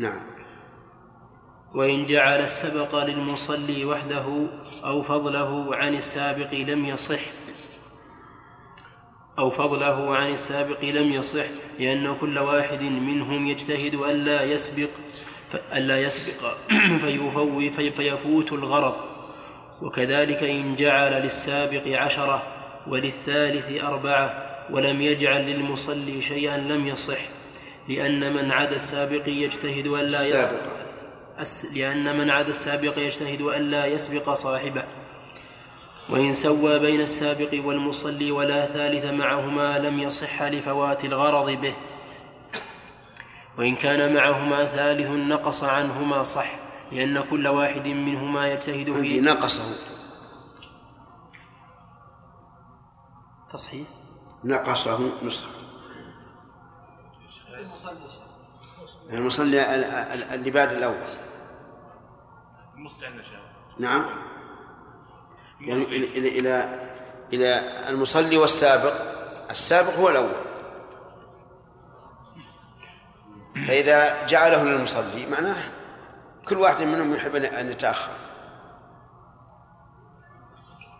نعم. وإن جعل السبق للمصلي وحده أو فضله عن السابق لم يصح. أو فضله عن السابق لم يصح لأن كل واحد منهم يجتهد ألا يسبق. ألا يسبق [clears throat] فيفوت في فيفوت الغرض. وكذلك إن جعل للسابق عشرة وللثالث أربعة ولم يجعل للمصلي شيئا لم يصح لأن من عدا السابق يجتهد ألا يسبق لأن من عدا السابق يجتهد ألا يسبق صاحبه. وإن سوى بين السابق والمصلي ولا ثالث معهما لم يصح لفوات الغرض به. وإن كان معهما ثالث نقص عنهما صح لأن كل واحد منهما يجتهد عندي في نقصه. تصحيح؟ نقصه نسخة المصلي. اللي بعد الأول. المصلي نعم. يعني إلى إلى إلى إلى المصلي والسابق. السابق هو الأول. فإذا جعله للمصلي معناه كل واحد منهم يحب أن- يتأخر.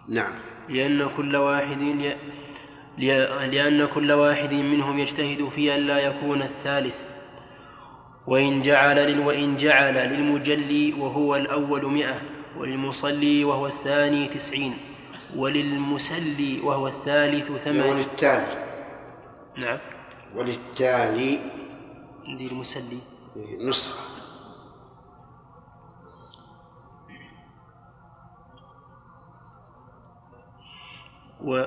نعم. لأن كل واحد لأن كل واحد منهم يجتهد في أن لا يكون الثالث. وإن جعل لل... وإن جعل للمجلي وهو الأول مئة وللمصلي وهو الثاني تسعين وللمسلي وهو الثالث ثمانين. وللتالي نعم. وللتالي للمسلي. نسخة و...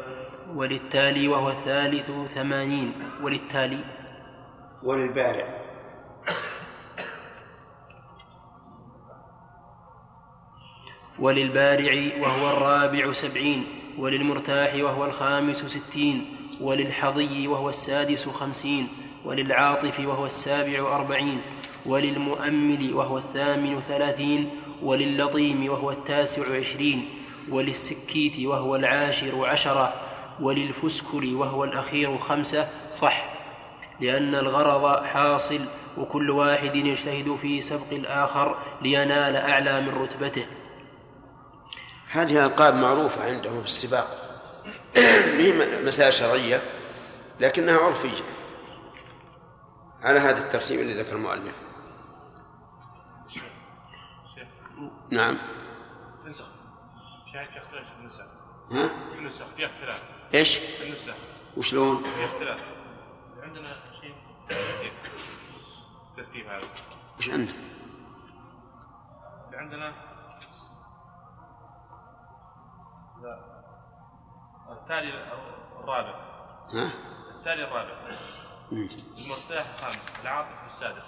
وللتالي وهو الثالث ثمانين. وللتالي. وللبارع وللبارع وهو الرابع سبعين. وللمرتاح وهو الخامس ستين. وللحظي وهو السادس خمسين. وللعاطف وهو السابع أربعين وللمؤمل وهو الثامن ثلاثين ولللطيم وهو التاسع عشرين وللسكيت وهو العاشر عشرة وللفسكر وهو الأخير خمسة صح لأن الغرض حاصل وكل واحد يجتهد في سبق الآخر لينال أعلى من رتبته. هذه ألقاب معروفة عندهم في السباق [clears throat] هي مسائل شرعية لكنها عرفية. على هذا الترتيب الذي ذكر المؤلف نعم نسخ في اختلاف في النسخ ها؟ في النسخ في اختلاف إيش؟ في النسخ وشلون؟ في اختلاف عندنا شيء ترتيب هذا وش عندك؟ عندنا لا التالي الرابع ها؟ التالي الرابع. المرتاح الخامس العاطف السادس.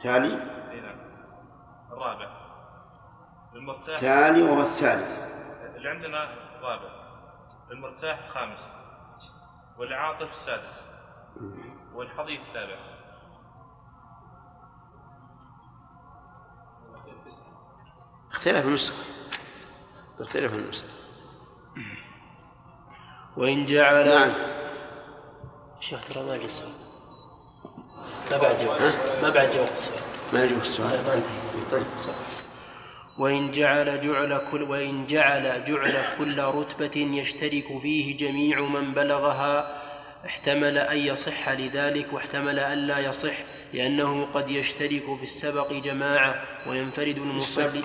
تالي. إي نعم. الرابع. المرتاح تالي وهو الثالث. اللي عندنا الرابع المرتاح الخامس والعاطف السادس. والحضيض السابع. اختلف النسخ اختلف النسخ وإن جعل نعم. شيخ ترى ما جاء السؤال ما بعد جواب ما بعد جواب السؤال. ما يجوز السؤال؟ ما طيب. وإن جعل جعل كل وإن جعل جعل كل رتبة يشترك فيه جميع من بلغها احتمل أن يصح لذلك واحتمل أن لا يصح لأنه قد يشترك في السبق جماعة وينفرد المصلي.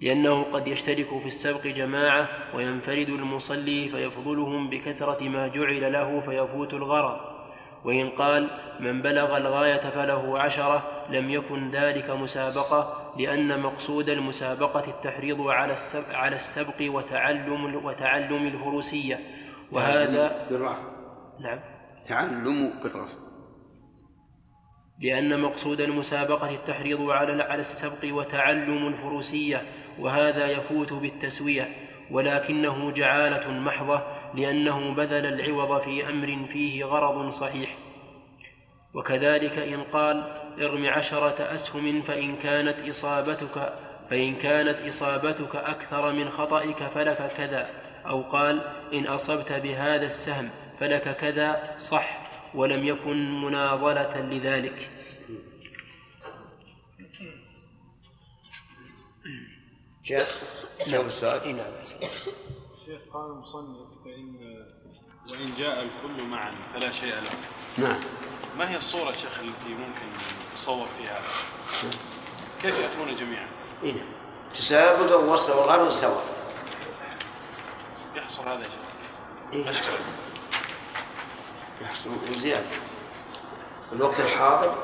لأنه قد يشترك في السبق جماعة وينفرد المصلي فيفضلهم بكثرة ما جعل له فيفوت الغرض. وإن قال من بلغ الغاية فله عشرة لم يكن ذلك مسابقة لأن مقصود المسابقة التحريض على السبق, على السبق وتعلم وتعلم الفروسية. وهذا بالرفع نعم. تعلم بالرفع لأن مقصود المسابقة التحريض على على السبق وتعلم الفروسية. وهذا يفوت بالتسوية ولكنه جعالة محضة لأنه بذل العوض في أمر فيه غرض صحيح. وكذلك إن قال ارم عشرة أسهم فإن كانت إصابتك فإن كانت إصابتك أكثر من خطئك فلك كذا. أو قال إن أصبت بهذا السهم فلك كذا صح ولم يكن مناضلة لذلك. جاء السؤال إي نعم. شيخ قال المصنف فإن وإن جاء الكل معا فلا شيء له. نعم. ما هي الصورة شيخ التي ممكن تصور فيها؟ كيف يأتون جميعا؟ إيه نعم. تسابق ووصل والغرض سواء. يحصل هذا يا شيخ. إيه أشكال يحصل. وزيادة الوقت الحاضر؟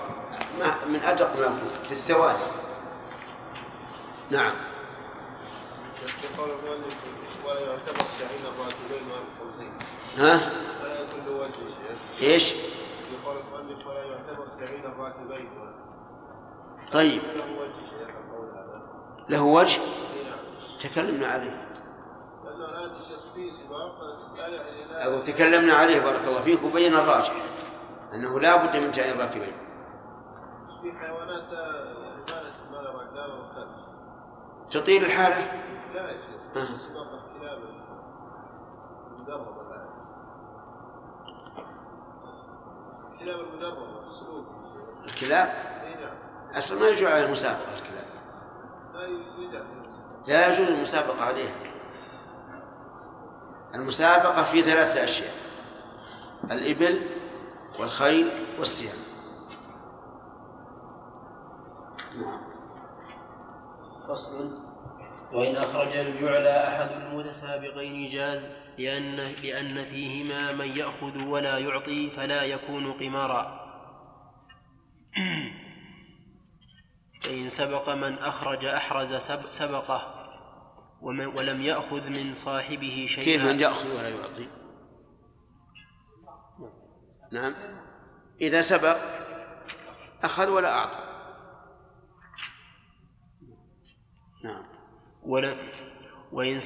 ما من أدق ما يكون في الثواني. نعم. قال المؤلف ولا يعتبر تعيين الراتبين والخمسين ها؟ ولا يكون له وجه شيخ إيش؟ يقول المؤلف ولا يعتبر الراتبين طيب. له وجه؟ شيخ القول هذا له وجه تكلمنا عليه. أو تكلمنا عليه بارك الله فيك وبين الراجح. أنه لا بد من تعيين الراكبين. في حيوانات تطيل الحالة؟ الكلاب؟ اي نعم أصلا ما يجوز على المسابقة الكلاب. لا يجوز المسابقة عليها. المسابقة في ثلاثة أشياء الإبل والخيل والسيام فصل. وإن أخرج الجعل أحد المتسابقين جاز لأن لأن فيهما من يأخذ ولا يعطي فلا يكون قمارا. فإن سبق من أخرج أحرز سب- سبقه ومن ولم يأخذ من صاحبه شيئا. كيف من يأخذ ولا يعطي؟ نعم. إذا سبق أخذ ولا أعطى. نعم. ولم وإن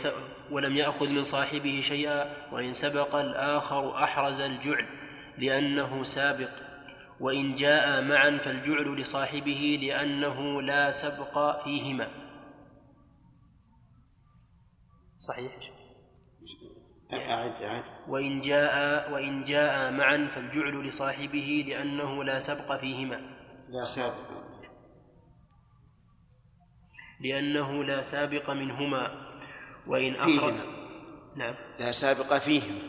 ولم يأخذ من صاحبه شيئا وإن سبق الآخر أحرز الجعل لأنه سابق. وإن جاء معا فالجعل لصاحبه لأنه لا سبق فيهما. صحيح. أعد أعد. وإن جاء وإن جاء معا فالجعل لصاحبه لأنه لا سبق فيهما. لا سابق. لأنه لا سابق منهما. وإن أخرج فيهما نعم. لا سابق فيهما.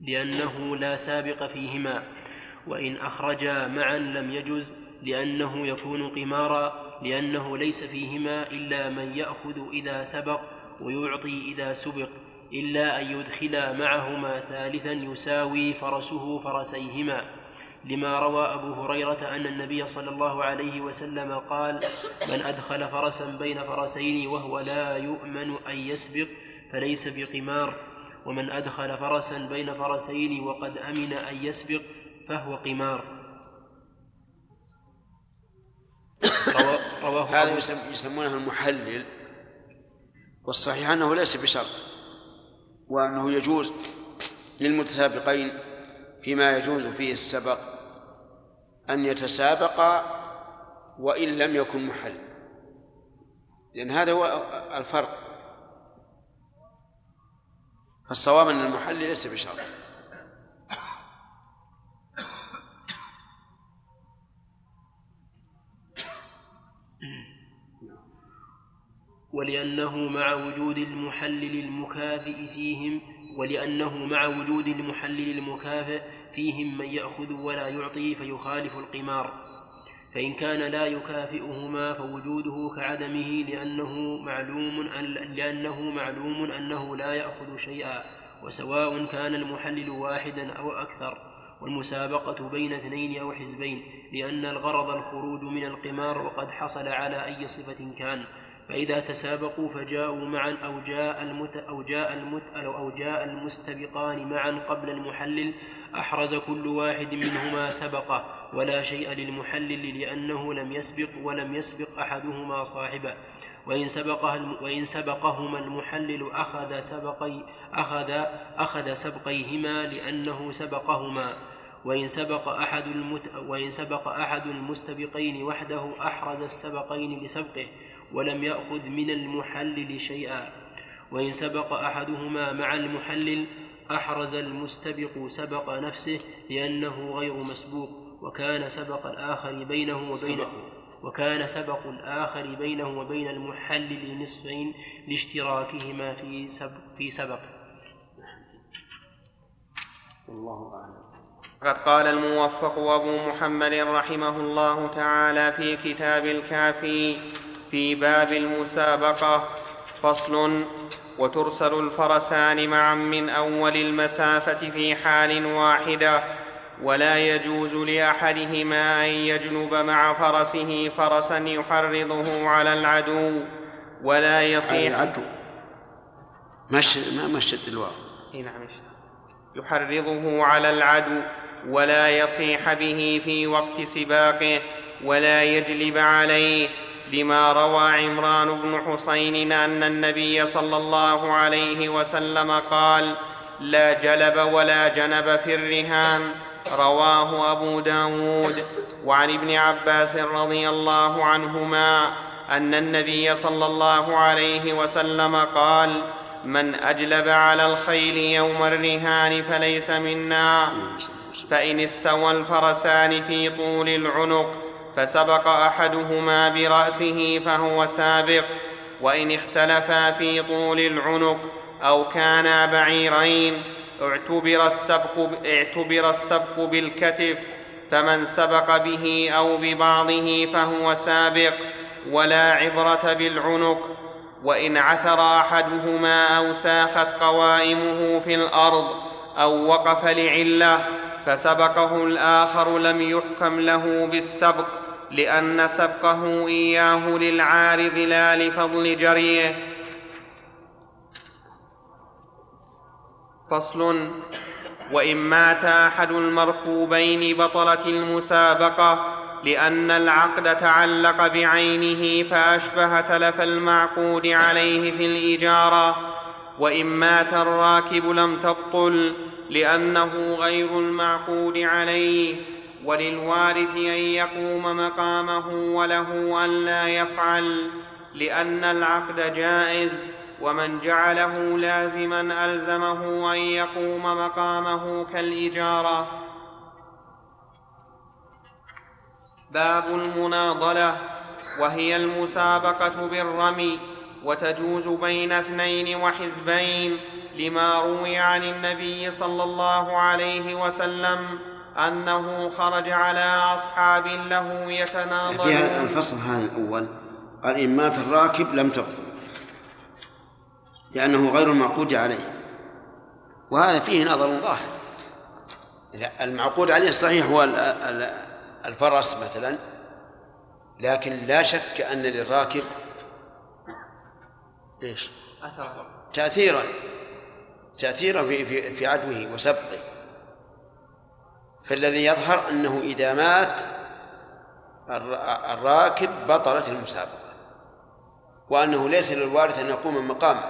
لأنه لا سابق فيهما. وإن أخرجا معا لم يجز لأنه يكون قمارا لأنه ليس فيهما إلا من يأخذ إذا سبق ويعطي إذا سبق إلا أن يدخلا معهما ثالثا يساوي فرسه فرسيهما. لما روى أبو هريرة أن النبي صلى الله عليه وسلم قال من أدخل فرسا بين فرسين وهو لا يؤمن أن يسبق فليس بقمار ومن أدخل فرسا بين فرسين وقد أمن أن يسبق فهو قمار. رواه هذا يسمونه المحلل والصحيح أنه ليس بشرط وأنه يجوز للمتسابقين فيما يجوز فيه السبق أن يتسابقا وإن لم يكن محل. لأن هذا هو الفرق. فالصواب أن المحل ليس بشرط. ولأنه مع وجود المحلل المكافئ فيهم ولأنه مع وجود المحلل المكافئ فيهم من يأخذ ولا يعطي فيخالف القمار. فإن كان لا يكافئهما فوجوده كعدمه لأنه معلوم أن لأنه معلوم أنه لا يأخذ شيئا وسواء كان المحلل واحدا أو أكثر. والمسابقة بين اثنين أو حزبين لأن الغرض الخروج من القمار وقد حصل على أي صفة كان. فإذا تسابقوا فجاءوا معا أو جاء المت أو جاء المت أو جاء المستبقان معا قبل المحلل أحرز كل واحد منهما سبقه ولا شيء للمحلل لأنه لم يسبق ولم يسبق أحدهما صاحبه. وإن سبقه وإن سبقهما المحلل أخذ سبقي أخذ أخذ سبقيهما لأنه سبقهما. وإن سبق أحد المت وإن سبق أحد المستبقين وحده أحرز السبقين لسبقه. ولم يأخذ من المحلل شيئا. وإن سبق أحدهما مع المحلل أحرز المستبق سبق نفسه لأنه غير مسبوق. وكان سبق الآخر بينه وبينه وكان سبق الآخر بينه وبين المحلل نصفين لاشتراكهما في سبق في سبق. والله أعلم. قد قال الموفق أبو محمد رحمه الله تعالى في كتاب الكافي في باب المسابقة فصل وترسل الفرسان معا من أول المسافة في حال واحدة ولا يجوز لأحدهما أن يجنب مع فرسه فرسا يحرضه على العدو ولا يصيح العدو. مشد ما مشد الواو؟ نعم. يحرضه على العدو ولا يصيح به في وقت سباقه ولا يجلب عليه لما روى عمران بن حسين أن النبي صلى الله عليه وسلم قال لا جلب ولا جنب في الرهان. رواه أبو داود. وعن ابن عباس رضي الله عنهما أن النبي صلى الله عليه وسلم قال من أجلب على الخيل يوم الرهان فليس منا فإن استوى الفرسان في طول العنق فسبق أحدهما برأسه فهو سابق وإن اختلفا في طول العنق أو كانا بعيرين اعتبر السبق اعتبر السبق بالكتف فمن سبق به أو ببعضه فهو سابق ولا عبرة بالعنق وإن عثر أحدهما أو ساخت قوائمه في الأرض أو وقف لعلة فسبقه الآخر لم يحكم له بالسبق لأن سبقه إياه للعارض لا لفضل جريه. فصل وإن مات أحد المركوبين بطلت المسابقة لأن العقد تعلق بعينه فأشبه تلف المعقود عليه في الإجارة. وإن مات الراكب لم تبطل لأنه غير المعقود عليه وللوارث أن يقوم مقامه وله أن لا يفعل لأن العقد جائز ومن جعله لازما ألزمه أن يقوم مقامه كالاجاره باب المناضلة وهي المسابقة بالرمي وتجوز بين اثنين وحزبين لما روي عن النبي صلى الله عليه وسلم أنه خرج على أصحاب له يتناضلون في هذا الفصل هذا الأول. قال إن مات الراكب لم تبطل لأنه غير المعقود عليه. وهذا فيه نظر ظاهر. المعقود عليه الصحيح هو الفرس مثلا. لكن لا شك أن للراكب إيش؟ تأثيرا. تأثيرا في في في عدوه وسبقه. فالذي يظهر أنه إذا مات الراكب بطلت المسابقة وأنه ليس للوارث أن يقوم مقامه.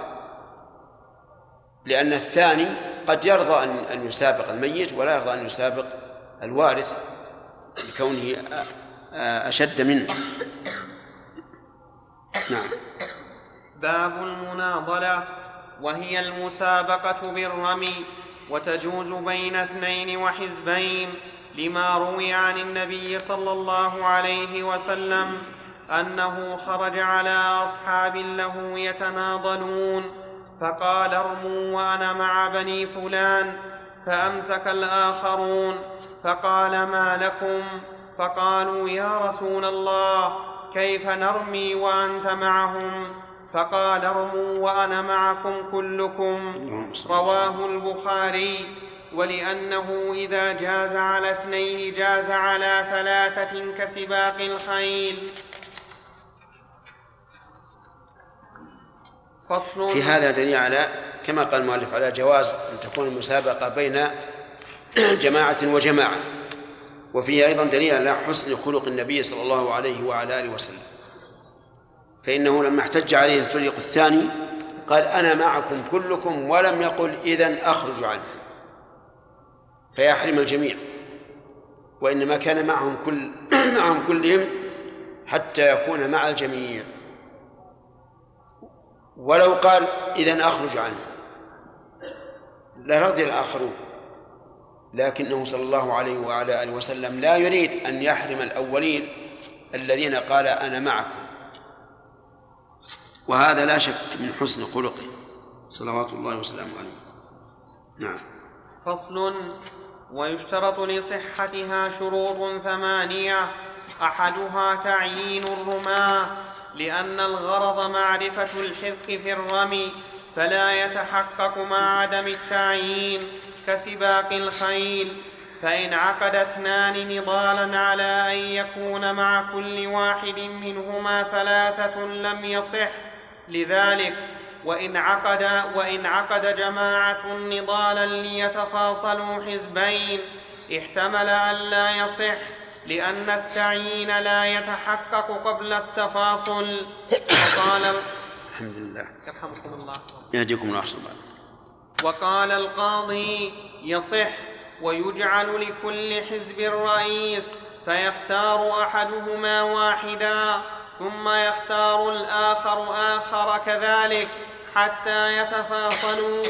لأن الثاني قد يرضى أن أن يسابق الميت ولا يرضى أن يسابق الوارث لكونه أشد منه. نعم. باب المناضلة. وهي المسابقة بالرمي وتجوز بين اثنين وحزبين لما روي عن النبي صلى الله عليه وسلم أنه خرج على أصحاب له يتناضلون فقال ارموا وأنا مع بني فلان فأمسك الآخرون فقال ما لكم؟ فقالوا يا رسول الله كيف نرمي وأنت معهم؟ فقال ارموا وأنا معكم كلكم. رواه البخاري. ولأنه إذا جاز على اثنين جاز على ثلاثة كسباق الخيل. فصل في هذا دليل على كما قال المؤلف على جواز أن تكون المسابقة بين جماعة وجماعة. وفيه أيضا دليل على حسن خلق النبي صلى الله عليه وعلى آله وسلم. فإنه لما احتج عليه الفريق الثاني قال أنا معكم كلكم ولم يقل إذن أخرج عنه. فيحرم الجميع. وإنما كان معهم كل [clears throat] معهم كلهم حتى يكون مع الجميع. ولو قال إذن أخرج عنه. لرضي الآخرون. لكنه صلى الله عليه وعلى آله وسلم لا يريد أن يحرم الأولين الذين قال أنا معكم. وهذا لا شك من حسن خلقه. صلوات الله وسلامه عليه. نعم. فصل ويشترط لصحتها شروط ثمانية. أحدها تعيين الرماة لأن الغرض معرفة الحذق في الرمي فلا يتحقق مع عدم التعيين كسباق الخيل. فإن عقد اثنان نضالا على أن يكون مع كل واحد منهما ثلاثة لم يصح. لذلك وإن عقد وإن عقد جماعة نضالا ليتفاصلوا حزبين احتمل أن لا يصح لأن التعيين لا يتحقق قبل التفاصل. وقال الحمد لله. يرحمكم الله. يهديكم الله وقال القاضي يصح ويجعل لكل حزب رئيس فيختار أحدهما واحدا. ثم يختار الآخر آخر كذلك حتى يتفاصلوا.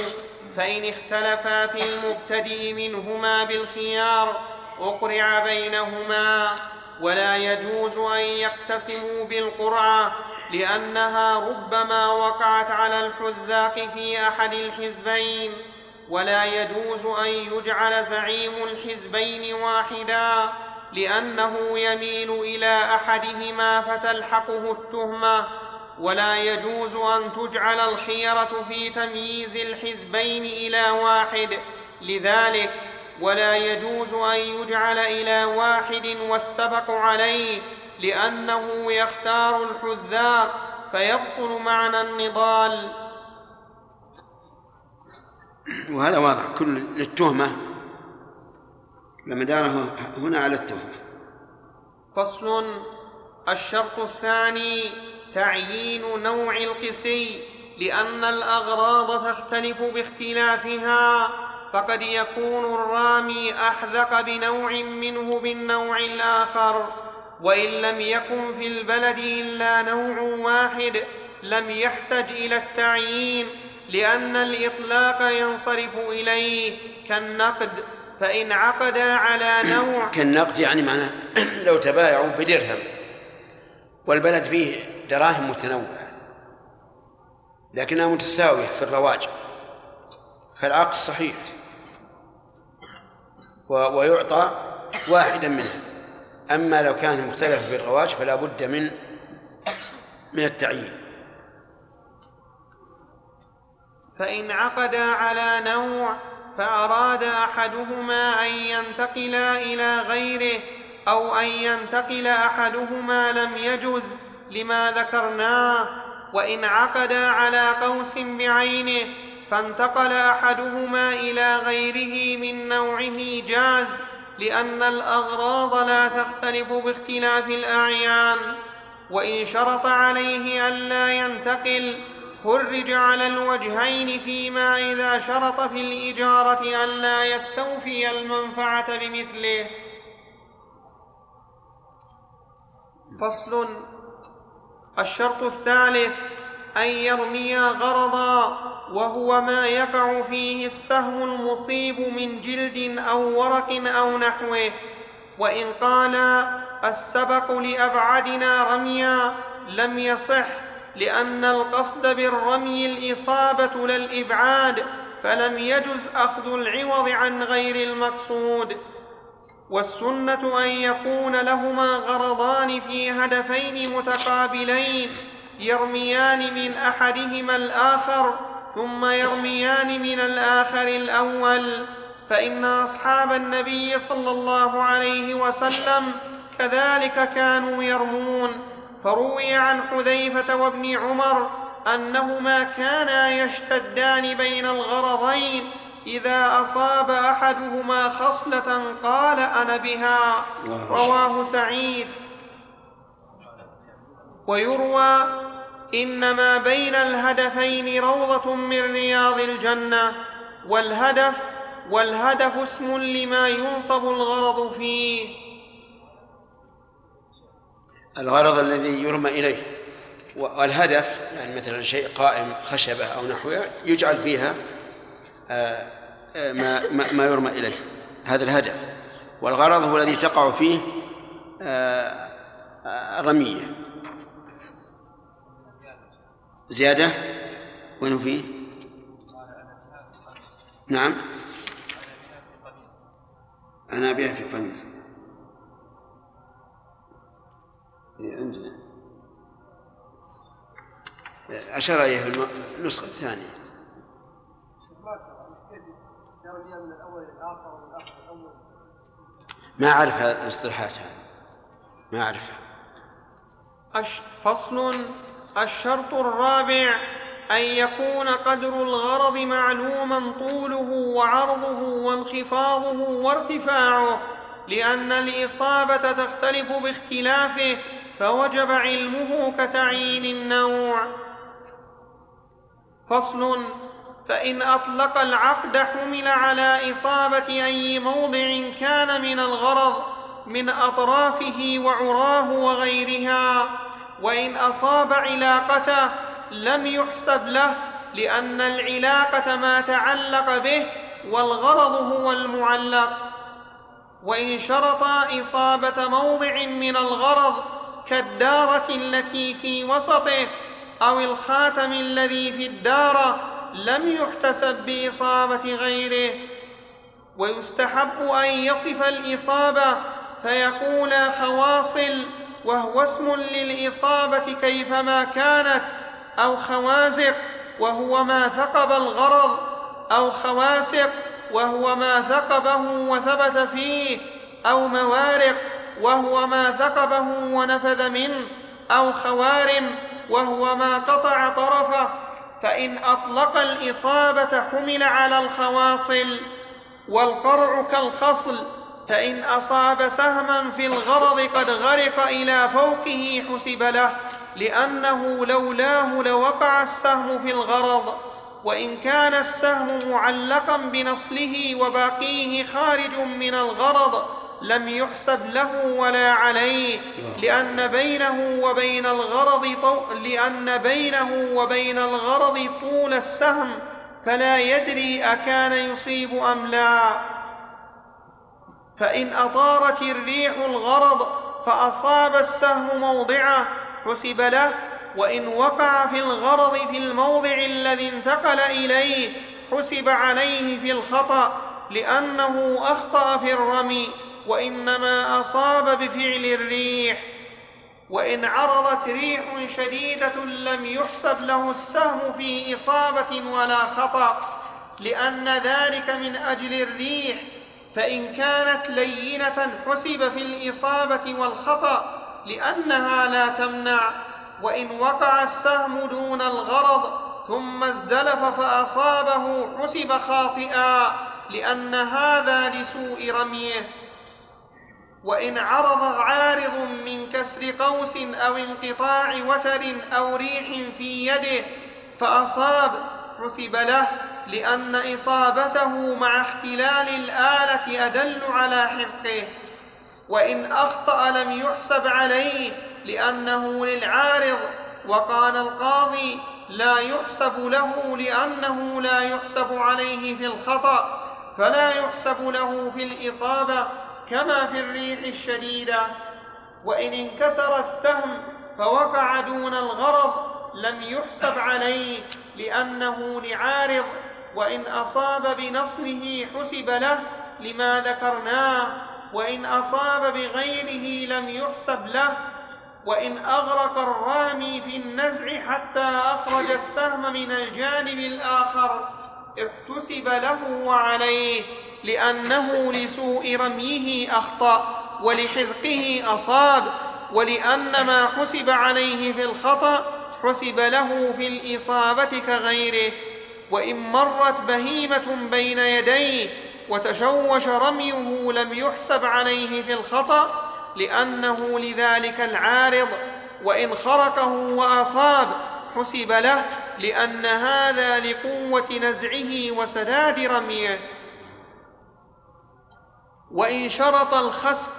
فإن اختلفا في المبتدئ منهما بالخيار أقرع بينهما. ولا يجوز أن يقتسموا بالقرعة لأنها ربما وقعت على الحذاق في أحد الحزبين. ولا يجوز أن يجعل زعيم الحزبين واحدا. لأنه يميل إلى أحدهما فتلحقه التهمة ولا يجوز أن تجعل الخيرة في تمييز الحزبين إلى واحد. لذلك ولا يجوز أن يجعل إلى واحد والسبق عليه لأنه يختار الحذاق فيبطل معنى النضال. وهذا واضح. كل للتهمة لمداره هنا على التهمه فصل. الشرط الثاني تعيين نوع القسي لأن الأغراض تختلف باختلافها فقد يكون الرامي أحذق بنوع منه بالنوع الآخر. وإن لم يكن في البلد إلا نوع واحد لم يحتج إلى التعيين لأن الإطلاق ينصرف إليه كالنقد. فإن عقدا على نوع [clears throat] كالنقد يعني معناه [clears throat] لو تبايعوا بدرهم والبلد فيه دراهم متنوعة لكنها متساوية في الرواج فالعقد صحيح ويعطى واحدا منها. أما لو كان مختلفا في الرواج فلا بد من من التعيين. فإن عقدا على نوع فأراد أحدهما أن ينتقل إلى غيره أو أن ينتقل أحدهما لم يجز لما ذكرناه. وإن عقدا على قوس بعينه فانتقل أحدهما إلى غيره من نوعه جاز لأن الأغراض لا تختلف باختلاف الأعيان. وإن شرط عليه الا ينتقل خرج على الوجهين فيما إذا شرط في الإجارة الا يستوفي المنفعة بمثله. فصل. الشرط الثالث أن يرمي غرضا وهو ما يقع فيه السهم المصيب من جلد أو ورق أو نحوه. وإن قال السبق لأبعدنا رميا لم يصح لأن القصد بالرمي الإصابة لا الابعاد فلم يجز أخذ العوض عن غير المقصود. والسنة أن يكون لهما غرضان في هدفين متقابلين يرميان من أحدهما الآخر ثم يرميان من الآخر الأول. فإن أصحاب النبي صلى الله عليه وسلم كذلك كانوا يرمون. فروي عن حذيفة وابن عمر أنهما كانا يشتدان بين الغرضين إذا أصاب أحدهما خصلة قال أنا بها. رواه سعيد. ويروى إنما بين الهدفين روضة من رياض الجنة والهدف والهدف اسم لما ينصب الغرض فيه. الغرض الذي يرمى إليه والهدف يعني مثلا شيء قائم خشبة أو نحوه يجعل فيها آه، آه، ما ما يرمى إليه. هذا الهدف. والغرض هو الذي تقع فيه آه، رميه زيادة؟ وين فيه؟ نعم. أنا أبيع في قميص عندنا. أشار إليه النسخة الثانية ما أعرف الاصطلاحات هذه. ما أعرفها. فصل الشرط الرابع أن يكون قدر الغرض معلوما طوله وعرضه وانخفاضه وارتفاعه لأن الإصابة تختلف باختلافه فوجب علمه كتعيين النوع. فصل فإن أطلق العقد حمل على إصابة أي موضع كان من الغرض من أطرافه وعراه وغيرها وإن أصاب علاقته لم يحسب له لأن العلاقة ما تعلق به والغرض هو المعلق. وإن شرط إصابة موضع من الغرض كالدارة التي في وسطه أو الخاتم الذي في الدارة لم يحتسب بإصابة غيره. ويستحب أن يصف الإصابة فيقول خواصل وهو اسم للإصابة كيفما كانت أو خوازق وهو ما ثقب الغرض أو خواسق وهو ما ثقبه وثبت فيه أو موارق. وهو ما ثقبه ونفذ منه أو خوارم وهو ما قطع طرفه فإن أطلق الإصابة حمل على الخواصل والقرع كالخصل فإن أصاب سهما في الغرض قد غرق إلى فوقه حسب له لأنه لولاه لوقع السهم في الغرض وإن كان السهم معلقا بنصله وباقيه خارج من الغرض لم يحسب له ولا عليه لأن بينه وبين الغرض طو... لأن بينه وبين الغرض طول السهم فلا يدري أكان يصيب أم لا. فإن أطارت الريح الغرض فأصاب السهم موضعه حسب له. وإن وقع في الغرض في الموضع الذي انتقل إليه حسب عليه في الخطأ لأنه أخطأ في الرمي. وإنما أصاب بفعل الريح. وإن عرضت ريح شديدة لم يحسب له السهم في إصابة ولا خطأ لأن ذلك من أجل الريح. فإن كانت لينة حسب في الإصابة والخطأ لأنها لا تمنع. وإن وقع السهم دون الغرض ثم ازدلف فأصابه حسب خاطئا لأن هذا لسوء رميه. وإن عرض عارض من كسر قوس أو انقطاع وتر أو ريح في يده فأصاب حسب له لأن إصابته مع اختلال الآلة أدل على حقه وإن أخطأ لم يحسب عليه لأنه للعارض. وقال القاضي لا يحسب له لأنه لا يحسب عليه في الخطأ فلا يحسب له في الإصابة. كما في الريح الشديدة وإن انكسر السهم فوقع دون الغرض لم يحسب عليه لأنه لعارض وإن أصاب بنصله حسب له لما ذكرناه وإن أصاب بغيره لم يحسب له وإن أغرق الرامي في النزع حتى أخرج السهم من الجانب الآخر احتسب له وعليه. لأنه لسوء رميه أخطأ ولحذقه أصاب ولأن ما حسب عليه في الخطأ حسب له في الإصابة كغيره. وإن مرت بهيمة بين يديه وتشوش رميه لم يحسب عليه في الخطأ لأنه لذلك العارض. وإن خرقه وأصاب حسب له لأن هذا لقوة نزعه وسداد رميه. وإن شرط الخسق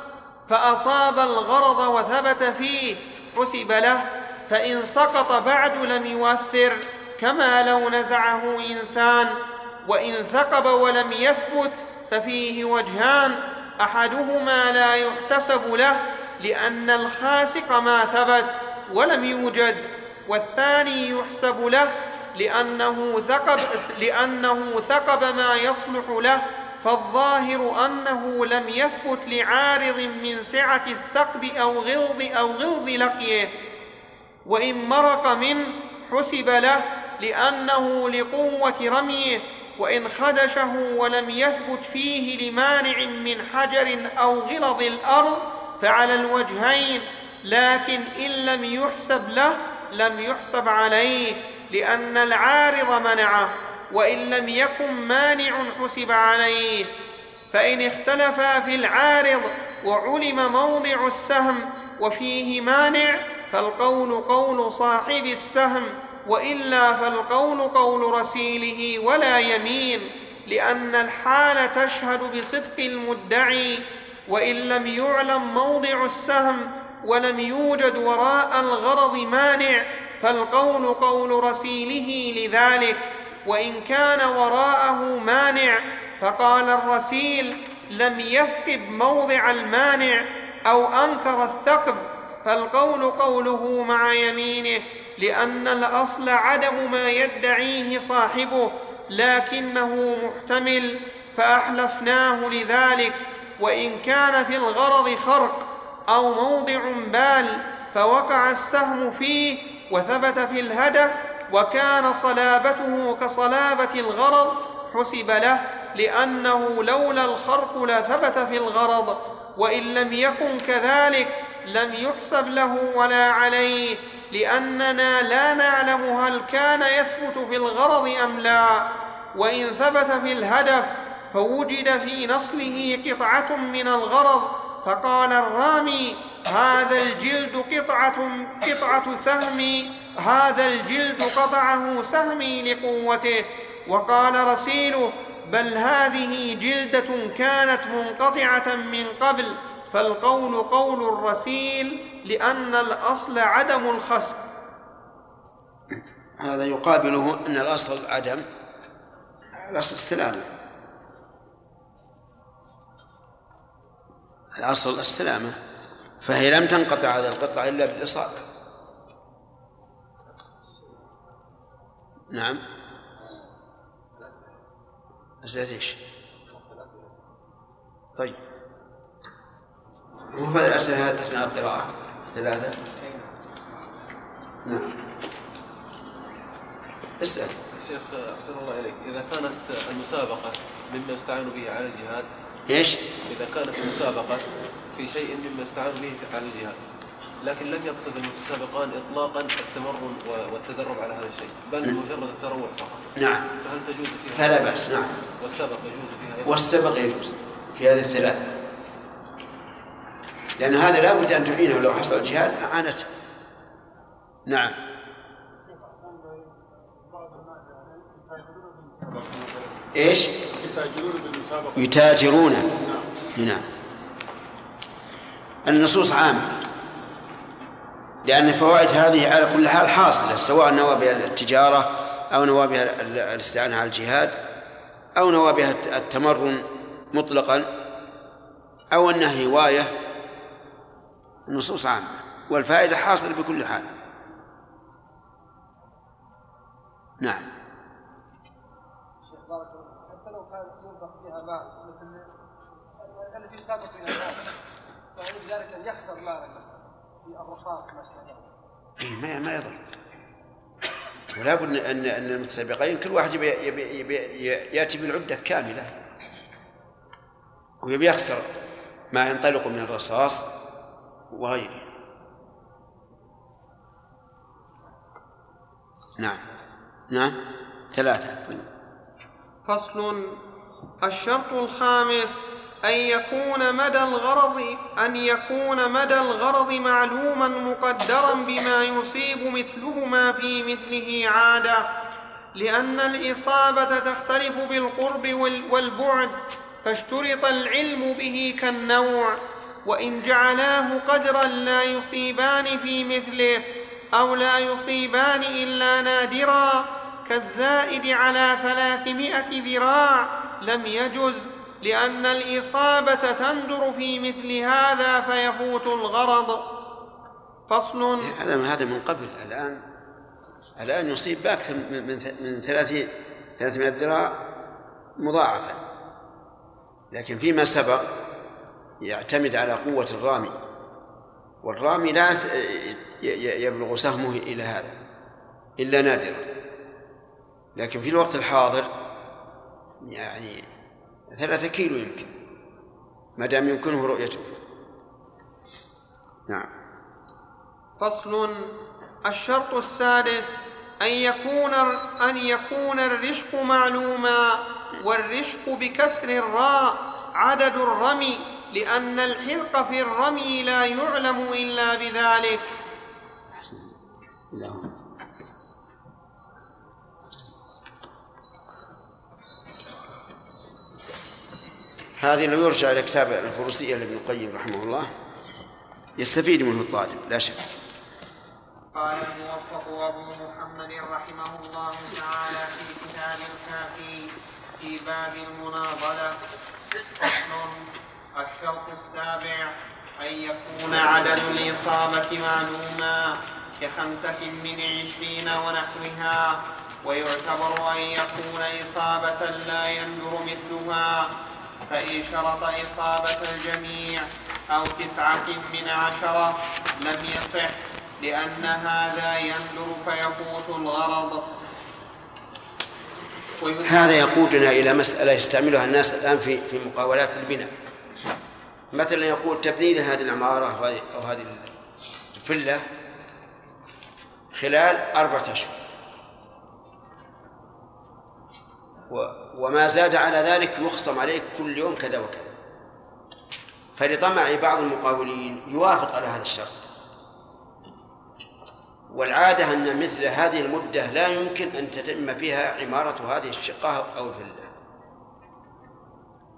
فأصاب الغرض وثبت فيه حسب له فإن سقط بعد لم يؤثر كما لو نزعه إنسان وإن ثقب ولم يثبت ففيه وجهان أحدهما لا يحتسب له لأن الخاسق ما ثبت ولم يوجد والثاني يحسب له لأنه ثقب, لأنه ثقب ما يصلح له فالظاهر أنه لم يثبت لعارض من سعة الثقب أو غلظ أو غلظ لقيه. وإن مرق منه حسب له لأنه لقوة رميه. وإن خدشه ولم يثبت فيه لمانع من حجر أو غلظ الأرض فعلى الوجهين. لكن إن لم يحسب له لم يحسب عليه لأن العارض منعه. وإن لم يكن مانع حسب عليه فإن اختلفا في العارض وعلم موضع السهم وفيه مانع فالقول قول صاحب السهم وإلا فالقول قول رسيله ولا يمين لأن الحال تشهد بصدق المدعي وإن لم يعلم موضع السهم ولم يوجد وراء الغرض مانع فالقول قول رسيله لذلك. وإن كان وراءه مانع فقال الرسيل لم يثقب موضع المانع أو أنكر الثقب فالقول قوله مع يمينه لأن الأصل عدم ما يدعيه صاحبه لكنه محتمل فأحلفناه لذلك وإن كان في الغرض خرق أو موضع بال فوقع السهم فيه وثبت في الهدف وكان صلابته كصلابة الغرض حسب له لأنه لولا الخرق لثبت في الغرض وإن لم يكن كذلك لم يحسب له ولا عليه لأننا لا نعلم هل كان يثبت في الغرض أم لا. وإن ثبت في الهدف فوجد في نصله قطعة من الغرض فقال الرامي هذا الجلد قطعة قطعة سهمي هذا الجلد قطعه سهمي لقوته. وقال رسيله بل هذه جلدة كانت منقطعة من قبل فالقول قول الرسيل لأن الأصل عدم الخسف هذا يقابله أن الأصل عدم الأصل السلامة الأصل السلامة فهي لم تنقطع هذه القطعة إلا بالإصابة نعم. أسئلة إيش؟ طيب. مو هذه الأسئلة هذه أثناء القراءة. ثلاثة. نعم. اسأل. شيخ أحسن الله إليك. إذا كانت المسابقة مما يستعان به على الجهاد إيش؟ إذا كانت المسابقة في شيء مما يستعان به على الجهاد لكن لم يقصد المتسابقان إطلاقا التمرن والتدرب على هذا الشيء بل مجرد التروح فقط. نعم. فهل تجوز فيها فلا بأس نعم. والسبق يجوز فيها أيضا والسبق يجوز في هذه الثلاثة. لأن هذا لا بد أن تعينه لو حصل الجهاد أعانته نعم. إيش؟ يتاجرون بالمسابقة. يتاجرون. نعم. النصوص عامة. لأن الفوائد هذه على كل حال حاصلة سواء نوى بها التجارة أو نوى بها الاستعانة على الجهاد أو نوى بها التمرن مطلقا أو أنها هواية النصوص عامة. والفائدة حاصلة بكل حال. نعم. حتى لو كان ينفق فيها مال مثل التي يسابق فيها بذلك أن يخسر مالا في الرصاص ذلك إيه، ما ما يضر. ولا بد ان ان المتسابقين كل واحد يبي يبي يبي يأتي بالعدة كاملة. ويبي يخسر ما ينطلق من الرصاص وغيره. نعم. نعم. ثلاثة. فصل. الشرط الخامس. أن يكون مدى الغرض أن يكون مدى الغرض معلوما مقدرا بما يصيب مثلهما في مثله عادة لأن الإصابة تختلف بالقرب وال- والبعد فاشترط العلم به كالنوع. وإن جعلاه قدرا لا يصيبان في مثله أو لا يصيبان إلا نادرا. كالزائد على ثلاثمائة ذراع لم يجز لأن الإصابة تندر في مثل هذا فيفوت الغرض. فصل. هذا هذا من قبل الآن الآن يصيب بأكثر من من ثلاثين ثلاثمائة ذراع مضاعفا لكن فيما سبق يعتمد على قوة الرامي. والرامي لا يبلغ سهمه إلى هذا إلا نادرا. لكن في الوقت الحاضر يعني ثلاثة كيلو يمكن. ما دام يمكنه رؤيته. نعم. فصل. الشرط السادس أن يكون أن يكون الرشق معلوما والرشق بكسر الراء عدد الرمي لأن الحرق في الرمي لا يعلم إلا بذلك. اللهم هذه لو يرجع إلى كتاب الفروسية لابن القيم رحمه الله. يستفيد منه الطالب لا شك. قال الموفق أبو محمد رحمه الله تعالى في كتاب الكافي في باب المناضلة. الشرط السابع أن يكون عدد الإصابة معلوما كخمسة من عشرين ونحوها ويعتبر أن يكون إصابة لا يندر مثلها فإن شرط إصابة الجميع أو تسعة من عشرة لم يصح لأن هذا يندر فيفوت الغرض. هذا يقودنا إلى مسألة يستعملها الناس الآن في في مقاولات البناء. مثلا يقول تبني لي هذه العمارة أو هذه الفلة خلال أربعة أشهر. وما زاد على ذلك يخصم عليك كل يوم كذا وكذا. فلطمع بعض المقاولين يوافق على هذا الشرط. والعادة أن مثل هذه المدة لا يمكن أن تتم فيها عمارة هذه الشقة أو الفلة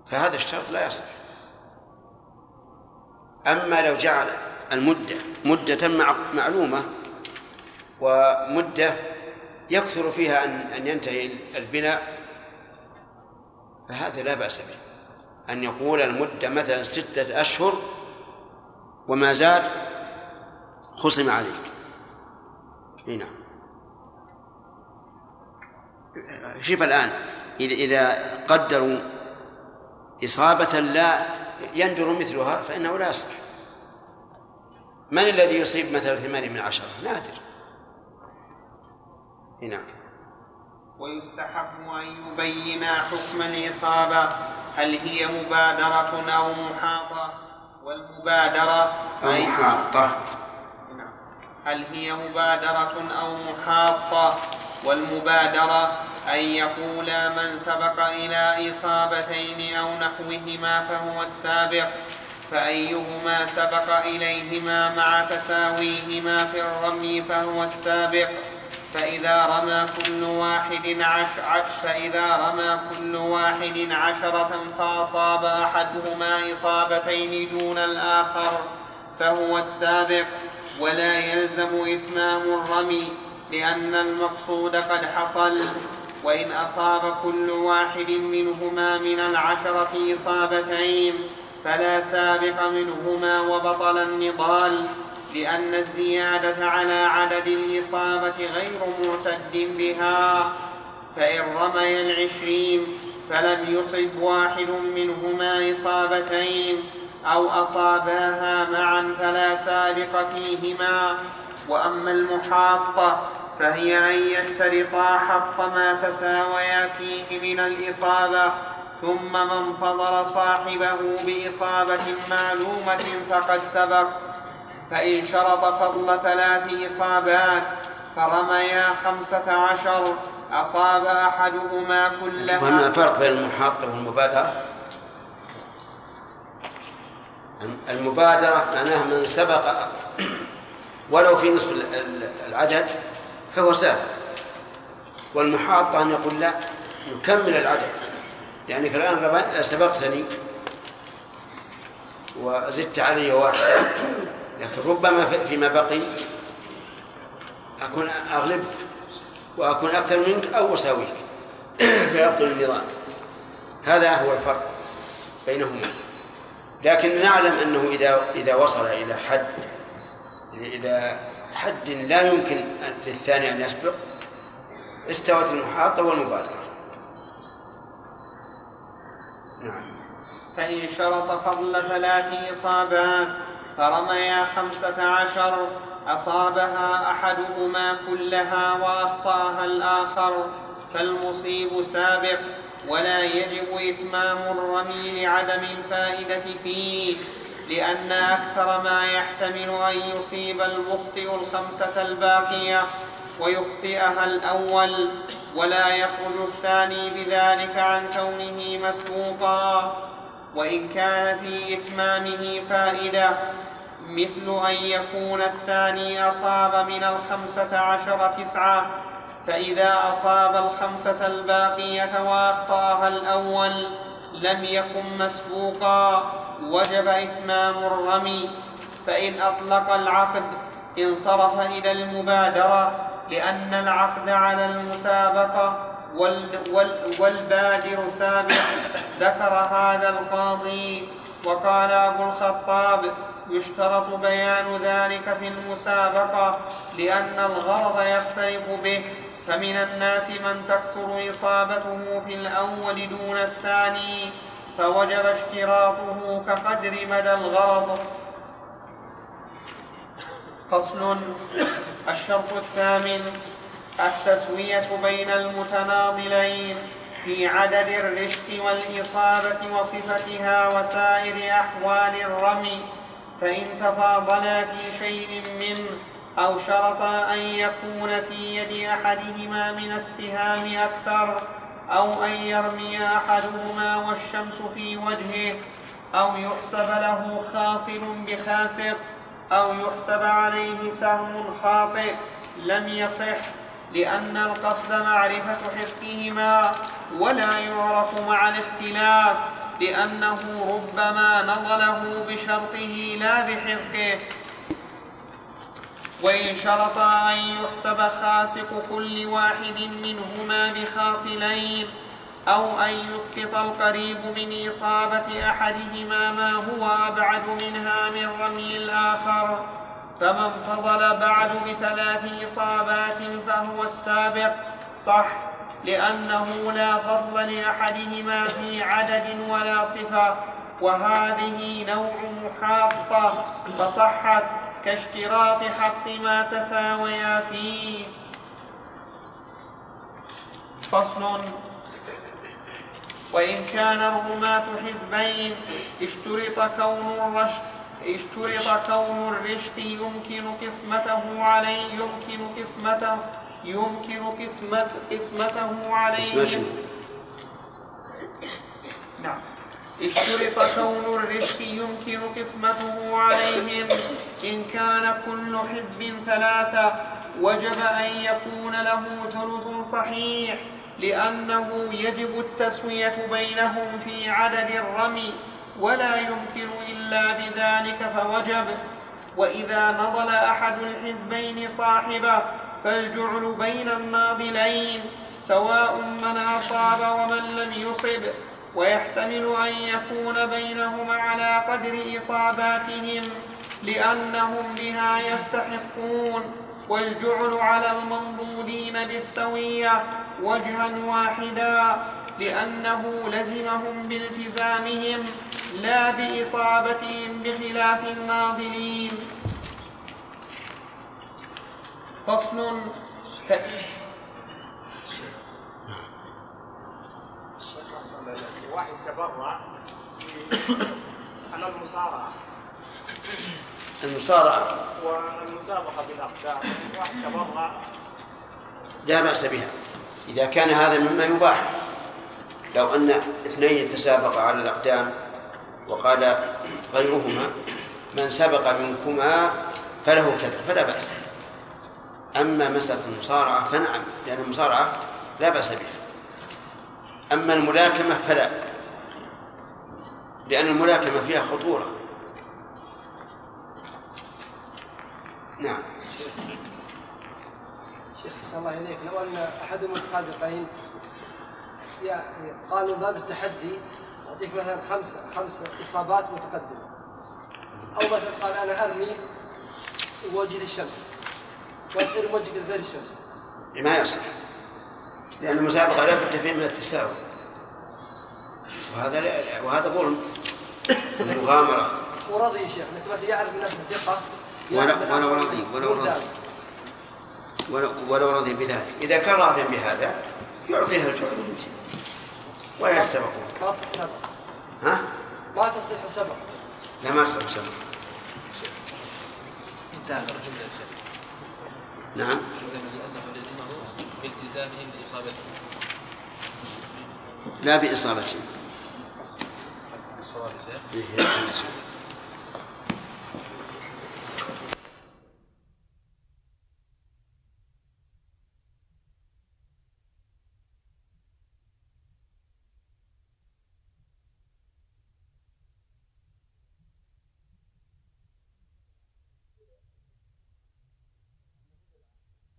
فهذا الشرط لا يصح. أما لو جعل المدة مدة معلومة ومدة يكثر فيها أن أن ينتهي البناء فهذا لا بأس به. أن يقول المدة مثلا ستة أشهر وما زاد خصم عليك. هنا نعم. شوف الآن إذا إذا قدروا إصابة لا يندر مثلها فإنه لا يصح. من الذي يصيب مثلا ثمانية من عشرة؟ نادر. نعم. ويستحب أن يبين حكم الإصابة هل هي مبادرة أو محاطة والمبادرة أو محاطة نعم. هل هي مبادرة أو محاطة والمبادرة أن يقول من سبق إلى إصابتين أو نحوهما فهو السابق فأيهما سبق إليهما مع تساويهما في الرمي فهو السابق. فإذا رمى كل واحد عش فإذا رمى كل واحد عشرة فأصاب أحدهما إصابتين دون الآخر فهو السابق. ولا يلزم إتمام الرمي لأن المقصود قد حصل. وإن أصاب كل واحد منهما من العشرة إصابتين فلا سابق منهما وبطل النضال. لأن الزيادة على عدد الإصابة غير معتد بها فإن رمي العشرين فلم يصب واحد منهما إصابتين أو أصاباها معا فلا سابق فيهما. وأما المحاطة فهي أن يشترطا حق ما تساويا فيه من الإصابة ثم من فضل صاحبه بإصابة معلومة فقد سبق. فإن شرط فضل ثلاث إصابات فرميا خمسة عشر أصاب أحدهما كلها. فما الفرق بين المحاطة والمبادرة؟ المبادرة معناها من سبق ولو في نصف العدد فهو سابق والمحاطة أن يقول لا نكمل العدد. لأنك الآن سبقتني وزدت علي واحدا لكن ربما فيما بقي أكون أغلب وأكون أكثر منك أو أساويك [coughs] فيبطل النظام. هذا هو الفرق بينهما. لكن نعلم أنه إذا إذا وصل إلى حد إلى حد لا يمكن للثاني أن يسبق استوت المحاطة والمبالغة. نعم. فإن شرط فضل ثلاث إصابات فرميا خمسة عشر أصابها أحدهما كلها وأخطأها الآخر فالمصيب سابق ولا يجب إتمام الرمي لعدم الفائدة فيه لأن أكثر ما يحتمل أن يصيب المخطئ الخمسة الباقية ويخطئها الأول ولا يخرج الثاني بذلك عن كونه مسبوقا وإن كان في إتمامه فائدة مثل أن يكون الثاني أصاب من الخمسة عشر تسعة فإذا أصاب الخمسة الباقية وأخطأها الأول لم يكن مسبوقا وجب إتمام الرمي. فإن أطلق العقد انصرف إلى المبادرة لأن العقد على المسابقة والبادر سابق. ذكر هذا القاضي وقال أبو الخطاب يشترط بيان ذلك في المسابقة لأن الغرض يختلف به فمن الناس من تكثر إصابته في الأول دون الثاني فوجب اشتراطه كقدر مدى الغرض. فصل. الشرط الثامن. التسوية بين المتناضلين في عدد الرشق والإصابة وصفتها وسائر أحوال الرمي. فإن تفاضلا في شيء منه أو شرطا أن يكون في يد أحدهما من السهام أكثر أو أن يرمي أحدهما والشمس في وجهه أو يحسب له خاصر بخاسر أو يحسب عليه سهم خاطئ لم يصح لأن القصد معرفة حقهما ولا يعرف مع الاختلاف. لأنه ربما نظله بشرطه لا بحقه. وإن شرط أن يحسب خاسق كل واحد منهما بخاصلين أو أن يسقط القريب من إصابة أحدهما ما هو أبعد منها من رمي الآخر. فمن فضل بعد بثلاث إصابات فهو السابق. صح. لأنه لا فضل لأحدهما في عدد ولا صفة وهذه نوع محاطة فصحت كاشتراط حق ما تساويا فيه. فصل. وإن كان الرماة حزبين اشترط كون الرشد اشترط كون الرشد يمكن قسمته عليه يمكن قسمته يمكن قسمت قسمته عليهم. نعم. اشترط كون الرشد يمكن قسمته عليهم. إن كان كل حزب ثلاثة وجب أن يكون له ثلث صحيح لأنه يجب التسوية بينهم في عدد الرمي ولا يمكن إلا بذلك فوجب. وإذا نضل أحد الحزبين صاحبه فالجعل بين الناضلين سواء من أصاب ومن لم يصب. ويحتمل أن يكون بينهما على قدر إصاباتهم لأنهم بها يستحقون. والجعل على المنضودين بالسوية وجها واحدا لأنه لزمهم بالتزامهم لا بإصابتهم بخلاف الناظرين. فصل واحد تبرع على المصارعة. المصارعة. والمسابقة بالأقدام واحد تبرع. لا بأس بها. إذا كان هذا مما يباح لو أن اثنين يتسابقا على الأقدام وقال غيرهما من سبق منكما فله كذا فلا بأس. أما مسألة المصارعة فنعم لأن المصارعة لا بأس بها. أما الملاكمة فلا لأن الملاكمة فيها خطورة. نعم. شيخ أحسن الله إليك. لو أن أحد المتسابقين يعني قال من باب التحدي يعطيك مثلا خمس خمس إصابات متقدمة. أو مثلا قال أنا أرمي وجه للشمس. لغير الشمس. ما يصح. لأن المسابقة لا بد فيه من التساوي وهذا لا وهذا ظلم. مغامرة ورضي يا شيخ مثلا يعرف نفسه ثقة ولو رضي ولو رضي ولو, رضي بذلك. إذا كان راضيا بهذا يعطيها الجوع وينتهي. ولا يتسابقون ما تصح سبق. ها؟ ما تصح سبق. لا ما يصح سبق. انتهى. الرجل يا شيخ نعم. بإلتزامهم بإصابته لا بإصابته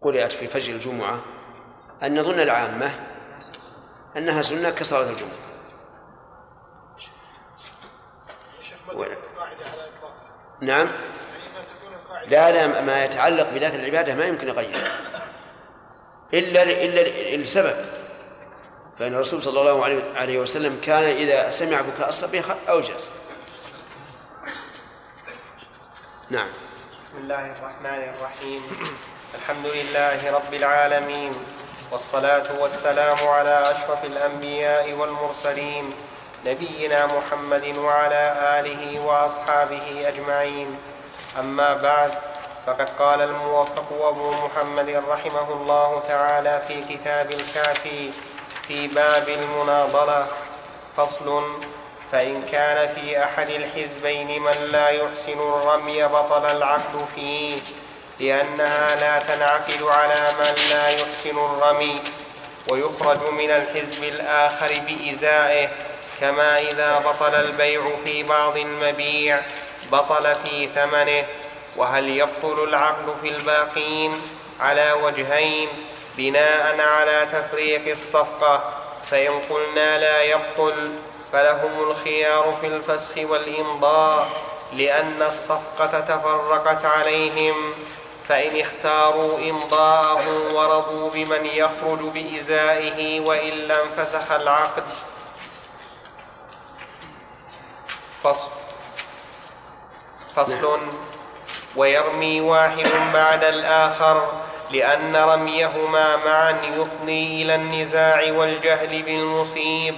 قرأت في فجر الجمعة أن نظن العامة أنها سنة كصلاة الجمعة. و... نعم. لا لا ما يتعلق بذات العبادة ما يمكن يغير إلا إلا لسبب فإن الرسول صلى الله عليه- وسلم كان إذا سمع بكاء الصبي خ- أوجز نعم. بسم الله الرحمن الرحيم. الحمد لله رب العالمين والصلاة والسلام على أشرف الأنبياء والمرسلين نبينا محمد وعلى آله وأصحابه أجمعين. أما بعد فقد قال الموفق أبو محمد رحمه الله تعالى في كتاب الكافي في باب المناضلة فصل فإن كان في أحد الحزبين من لا يحسن الرمي بطل العقد فيه. لأنها لا تنعقد على من لا يحسن الرمي ويخرج من الحزب الآخر بإزائه كما إذا بطل البيع في بعض المبيع بطل في ثمنه. وهل يبطل العقد في الباقين على وجهين؟ بناء على تفريق الصفقة فإن قلنا لا يبطل فلهم الخيار في الفسخ والإمضاء لأن الصفقة تفرقت عليهم فإن اختاروا إمضاءه ورضوا بمن يخرج بإزائه وإلا انفسخ العقد. فصل. فصل. ويرمي واحد بعد الآخر لأن رميهما معا يفضي إلى النزاع والجهل بالمصيب.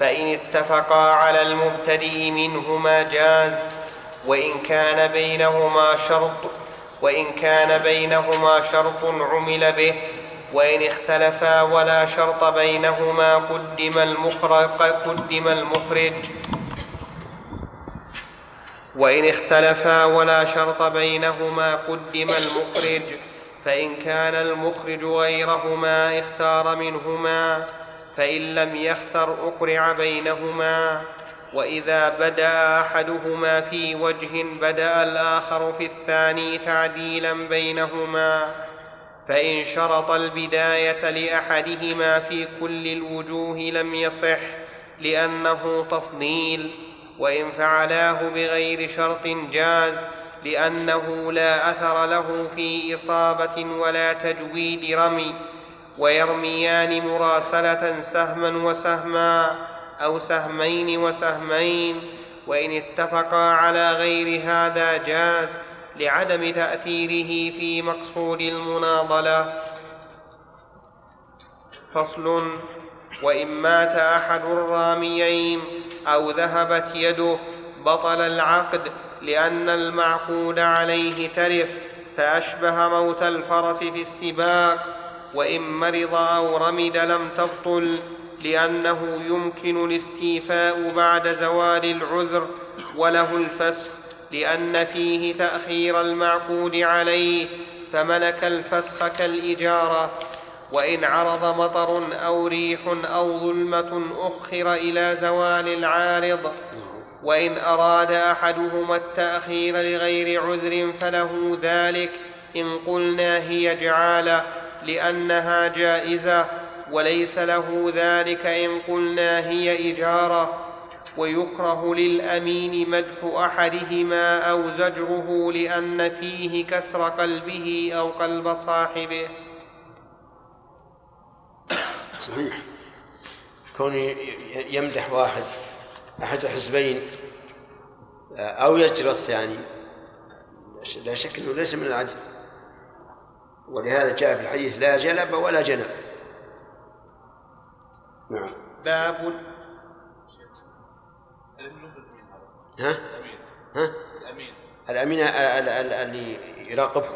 فإن اتفقا على المبتدئ منهما جاز وإن كان بينهما شرط وإن كان بينهما شرط عمل به وإن اختلفا ولا شرط بينهما قدم المخرج, قدم المخرج. وإن اختلفا ولا شرط بينهما قدم المخرج فإن كان المخرج غيرهما اختار منهما فإن لم يختر أقرع بينهما. وإذا بدا أحدهما في وجه بدا الآخر في الثاني تعديلا بينهما فإن شرط البداية لأحدهما في كل الوجوه لم يصح لأنه تفضيل وإن فعلاه بغير شرط جاز لأنه لا أثر له في إصابة ولا تجويد رمي ويرميان مراسلة سهما وسهما. أو سهمين وسهمين وإن اتفقا على غير هذا جاز لعدم تأثيره في مقصود المناضلة. فصل وإن مات أحد الراميين أو ذهبت يده بطل العقد لأن المعقود عليه ترف فأشبه موت الفرس في السباق وإن مرض أو رمد لم تبطل لأنه يمكن الاستيفاء بعد زوال العذر وله الفسخ لأن فيه تأخير المعقود عليه فملك الفسخ كالإجارة. وإن عرض مطر أو ريح أو ظلمة أخر إلى زوال العارض. وإن أراد أحدهما التأخير لغير عذر فله ذلك. إن قلنا هي جعالة لأنها جائزة. وليس له ذلك إن قلنا هي إجارة ويكره للأمين مدح أحدهما أو زجره لأن فيه كسر قلبه أو قلب صاحبه. صحيح. كون يمدح واحد أحد الحزبين أو يجرى الثاني لا شك أنه ليس من العدل. ولهذا جاء في الحديث لا جلب ولا جنب. نعم. باب ها؟ ها؟ الأمين اللي يراقبه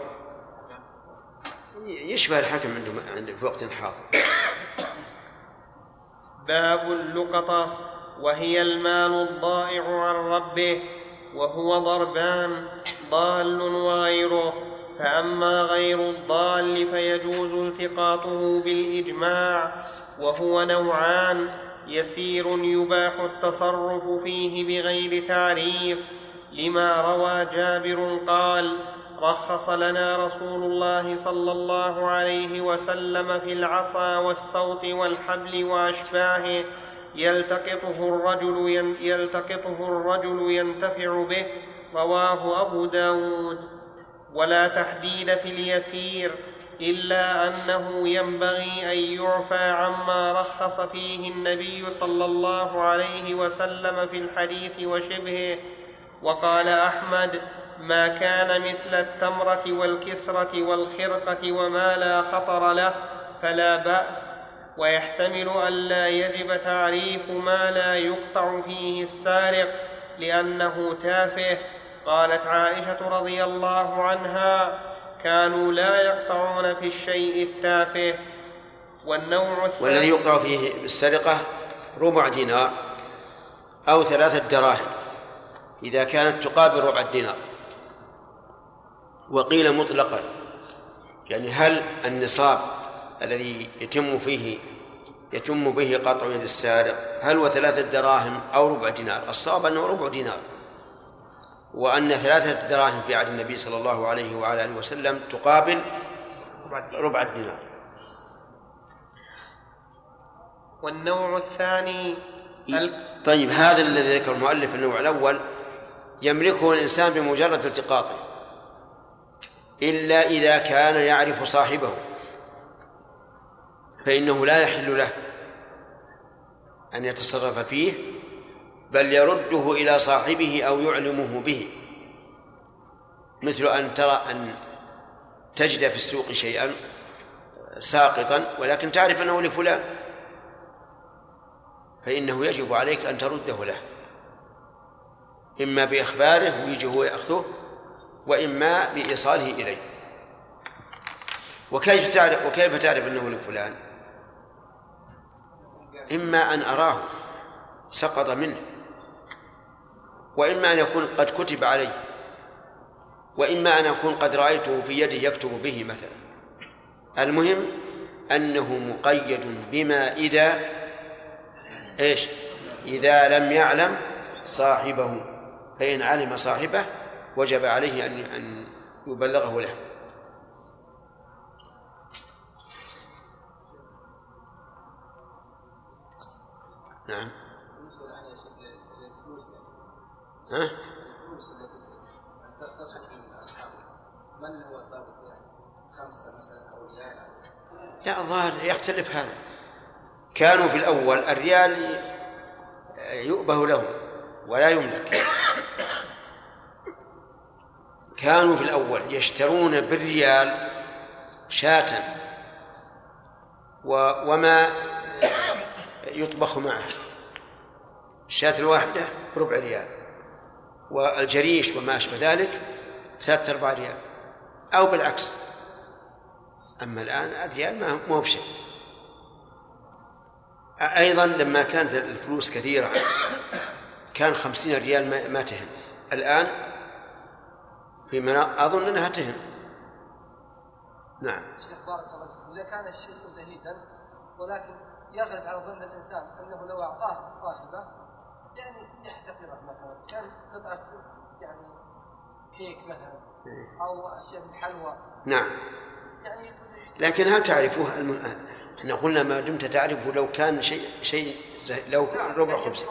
يشبه الحكم عنده في وقت حاضر. باب اللقطة وهي المال الضائع عن ربه وهو ضربان ضال وغيره فأما غير الضال فيجوز التقاطه بالإجماع. وهو نوعان يسير يباح التصرف فيه بغير تعريف. لما روى جابر قال رخص لنا رسول الله صلى الله عليه وسلم في العصا والسوط والحبل وأشباهه. يلتقطه الرجل يلتقطه الرجل ينتفع به. رواه أبو داود. ولا تحديد في اليسير. إلا أنه ينبغي أن يعفى عما رخص فيه النبي صلى الله عليه وسلم في الحديث وشبهه وقال أحمد ما كان مثل التمرة والكسرة والخرقة وما لا خطر له فلا بأس. ويحتمل الا يجب تعريف ما لا يقطع فيه السارق لأنه تافه. قالت عائشة رضي الله عنها كانوا لا يقطعون في الشيء التافه والنوع الثاني والذي يقطع فيه بالسرقة ربع دينار أو ثلاثة دراهم إذا كانت تقابل ربع الدينار. وقيل مطلقا يعني هل النصاب الذي يتم فيه يتم به قطع يد السارق هل هو ثلاثة دراهم أو ربع دينار؟ الصواب أنه ربع دينار. وأن ثلاثة دراهم في عهد النبي صلى الله عليه وعلى آله وسلم تقابل ربع الدينار. والنوع الثاني طيب هذا الذي ذكر المؤلف النوع الأول يملكه الإنسان بمجرد التقاطه إلا إذا كان يعرف صاحبه فإنه لا يحل له أن يتصرف فيه بل يرده إلى صاحبه أو يعلمه به. مثل أن ترى أن تجد في السوق شيئا ساقطا ولكن تعرف أنه لفلان. فإنه يجب عليك أن ترده له. إما بإخباره ويجي هو يأخذه وإما بإيصاله إليه. وكيف تعرف وكيف تعرف أنه لفلان؟ إما أن أراه سقط منه. وإما أن يكون قد كتب عليه وإما أن أكون قد رأيته في يده يكتب به مثلا. المهم أنه مقيد بما إذا إيش؟ إذا لم يعلم صاحبه فإن علم صاحبه وجب عليه أن أن يبلغه له. نعم. ها؟ من هو خمسه مثلا أو ريال لا الظاهر يختلف هذا. كانوا في الأول الريال يؤبه لهم ولا يملك. كانوا في الأول يشترون بالريال شاة وما يطبخ معه. الشاة الواحدة بربع ريال. والجريش وما أشبه ذلك ثلاثة أرباع ريال. أو بالعكس. أما الآن الريال ما هو بشيء. أيضا لما كانت الفلوس كثيرة كان خمسين ريال ما تهم الآن في منا... أظن أنها تهم نعم. شيخ بارك الله إذا كان الشيء زهيدا ولكن يغلب على ظن الإنسان أنه لو أعطاه صاحبه يعني يحتقره مثلا. كان كيك مثلا أو أشياء من حلوى. نعم. يعني لكن هل تعرفه الم... إحنا قلنا ما دمت تعرفه لو كان شيء شيء. لو ربع خبز.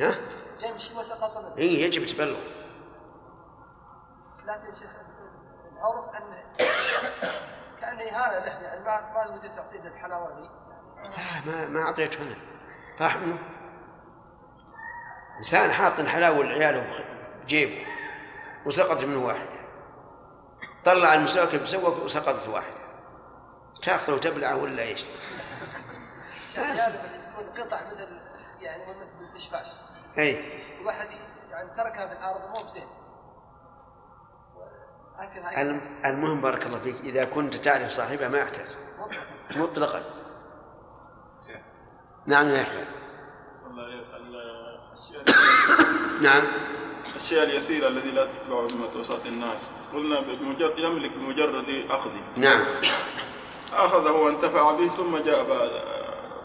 ها؟ يمشي وسقط منه. اي يجب تبلغ. لكن شيخ العرف أن كأنه إهانة له يعني ما ما تعطيه الحلاوة لي لا ما ما أعطيته أنا. طاح منه. إنسان حاط حلاوه لعياله بجيبه وسقط منه واحدة طلع المسواك بسوك وسقطت واحدة. تاخذه وتبلعه ولا إيش؟ تكون قطع مثل يعني مثل الفشفاش اي الواحد يعني تركها في الأرض مو بزين. المهم بارك الله فيك إذا كنت تعرف صاحبها ما يحتاج مطلقا. نعم يا يحيى نعم. الأشياء اليسيرة التي لا تتبع بمتوسط الناس. قلنا بمجرد يملك بمجرد أخذه نعم. أخذه وانتفع به ثم جاء بعد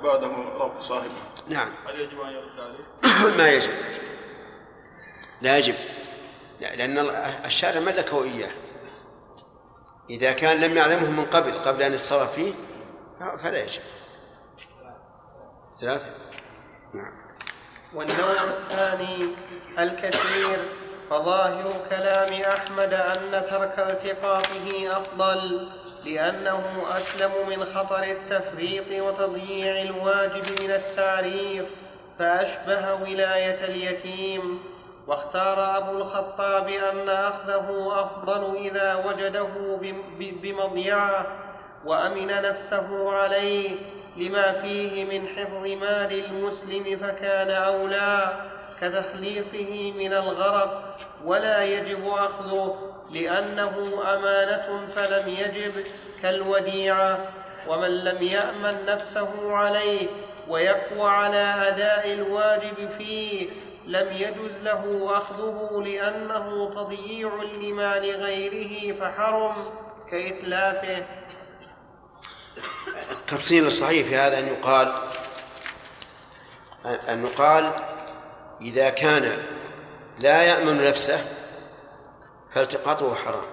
بعده رب صاحبه. نعم. هل يجب أن يرد عليه؟ [coughs] ما يجب. لا يجب. لأن الشارع ملكه إياه. إذا كان لم يعلمه من قبل قبل أن يتصرف فيه فلا يجب. ثلاثة. نعم. والنوع الثاني الكثير فظاهر كلام أحمد أن ترك التقاطه أفضل لأنه أسلم من خطر التفريط وتضييع الواجب من التعريف فأشبه ولاية اليتيم. واختار أبو الخطاب أن أخذه أفضل إذا وجده بمضيعة وأمن نفسه عليه لما فيه من حفظ مال المسلم فكان أولى. كتخليصه من الغرق ولا يجب أخذه لأنه أمانة فلم يجب كالوديعة ومن لم يأمن نفسه عليه ويقوى على أداء الواجب فيه لم يجز له أخذه لأنه تضييع لما لغيره فحرم كإتلافه. التفصيل الصحيح في هذا أن يقال أن يقال إذا كان لا يأمن نفسه فالتقاطه حرام.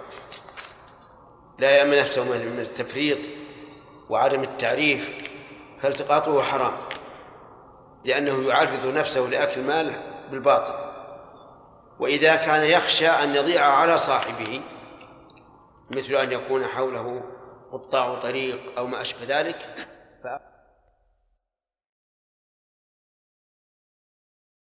لا يأمن نفسه من التفريط وعدم التعريف فالتقاطه حرام لأنه يعرض نفسه لأكل المال بالباطل. وإذا كان يخشى أن يضيع على صاحبه مثل أن يكون حوله قطاع طريق أو ما أشبه ذلك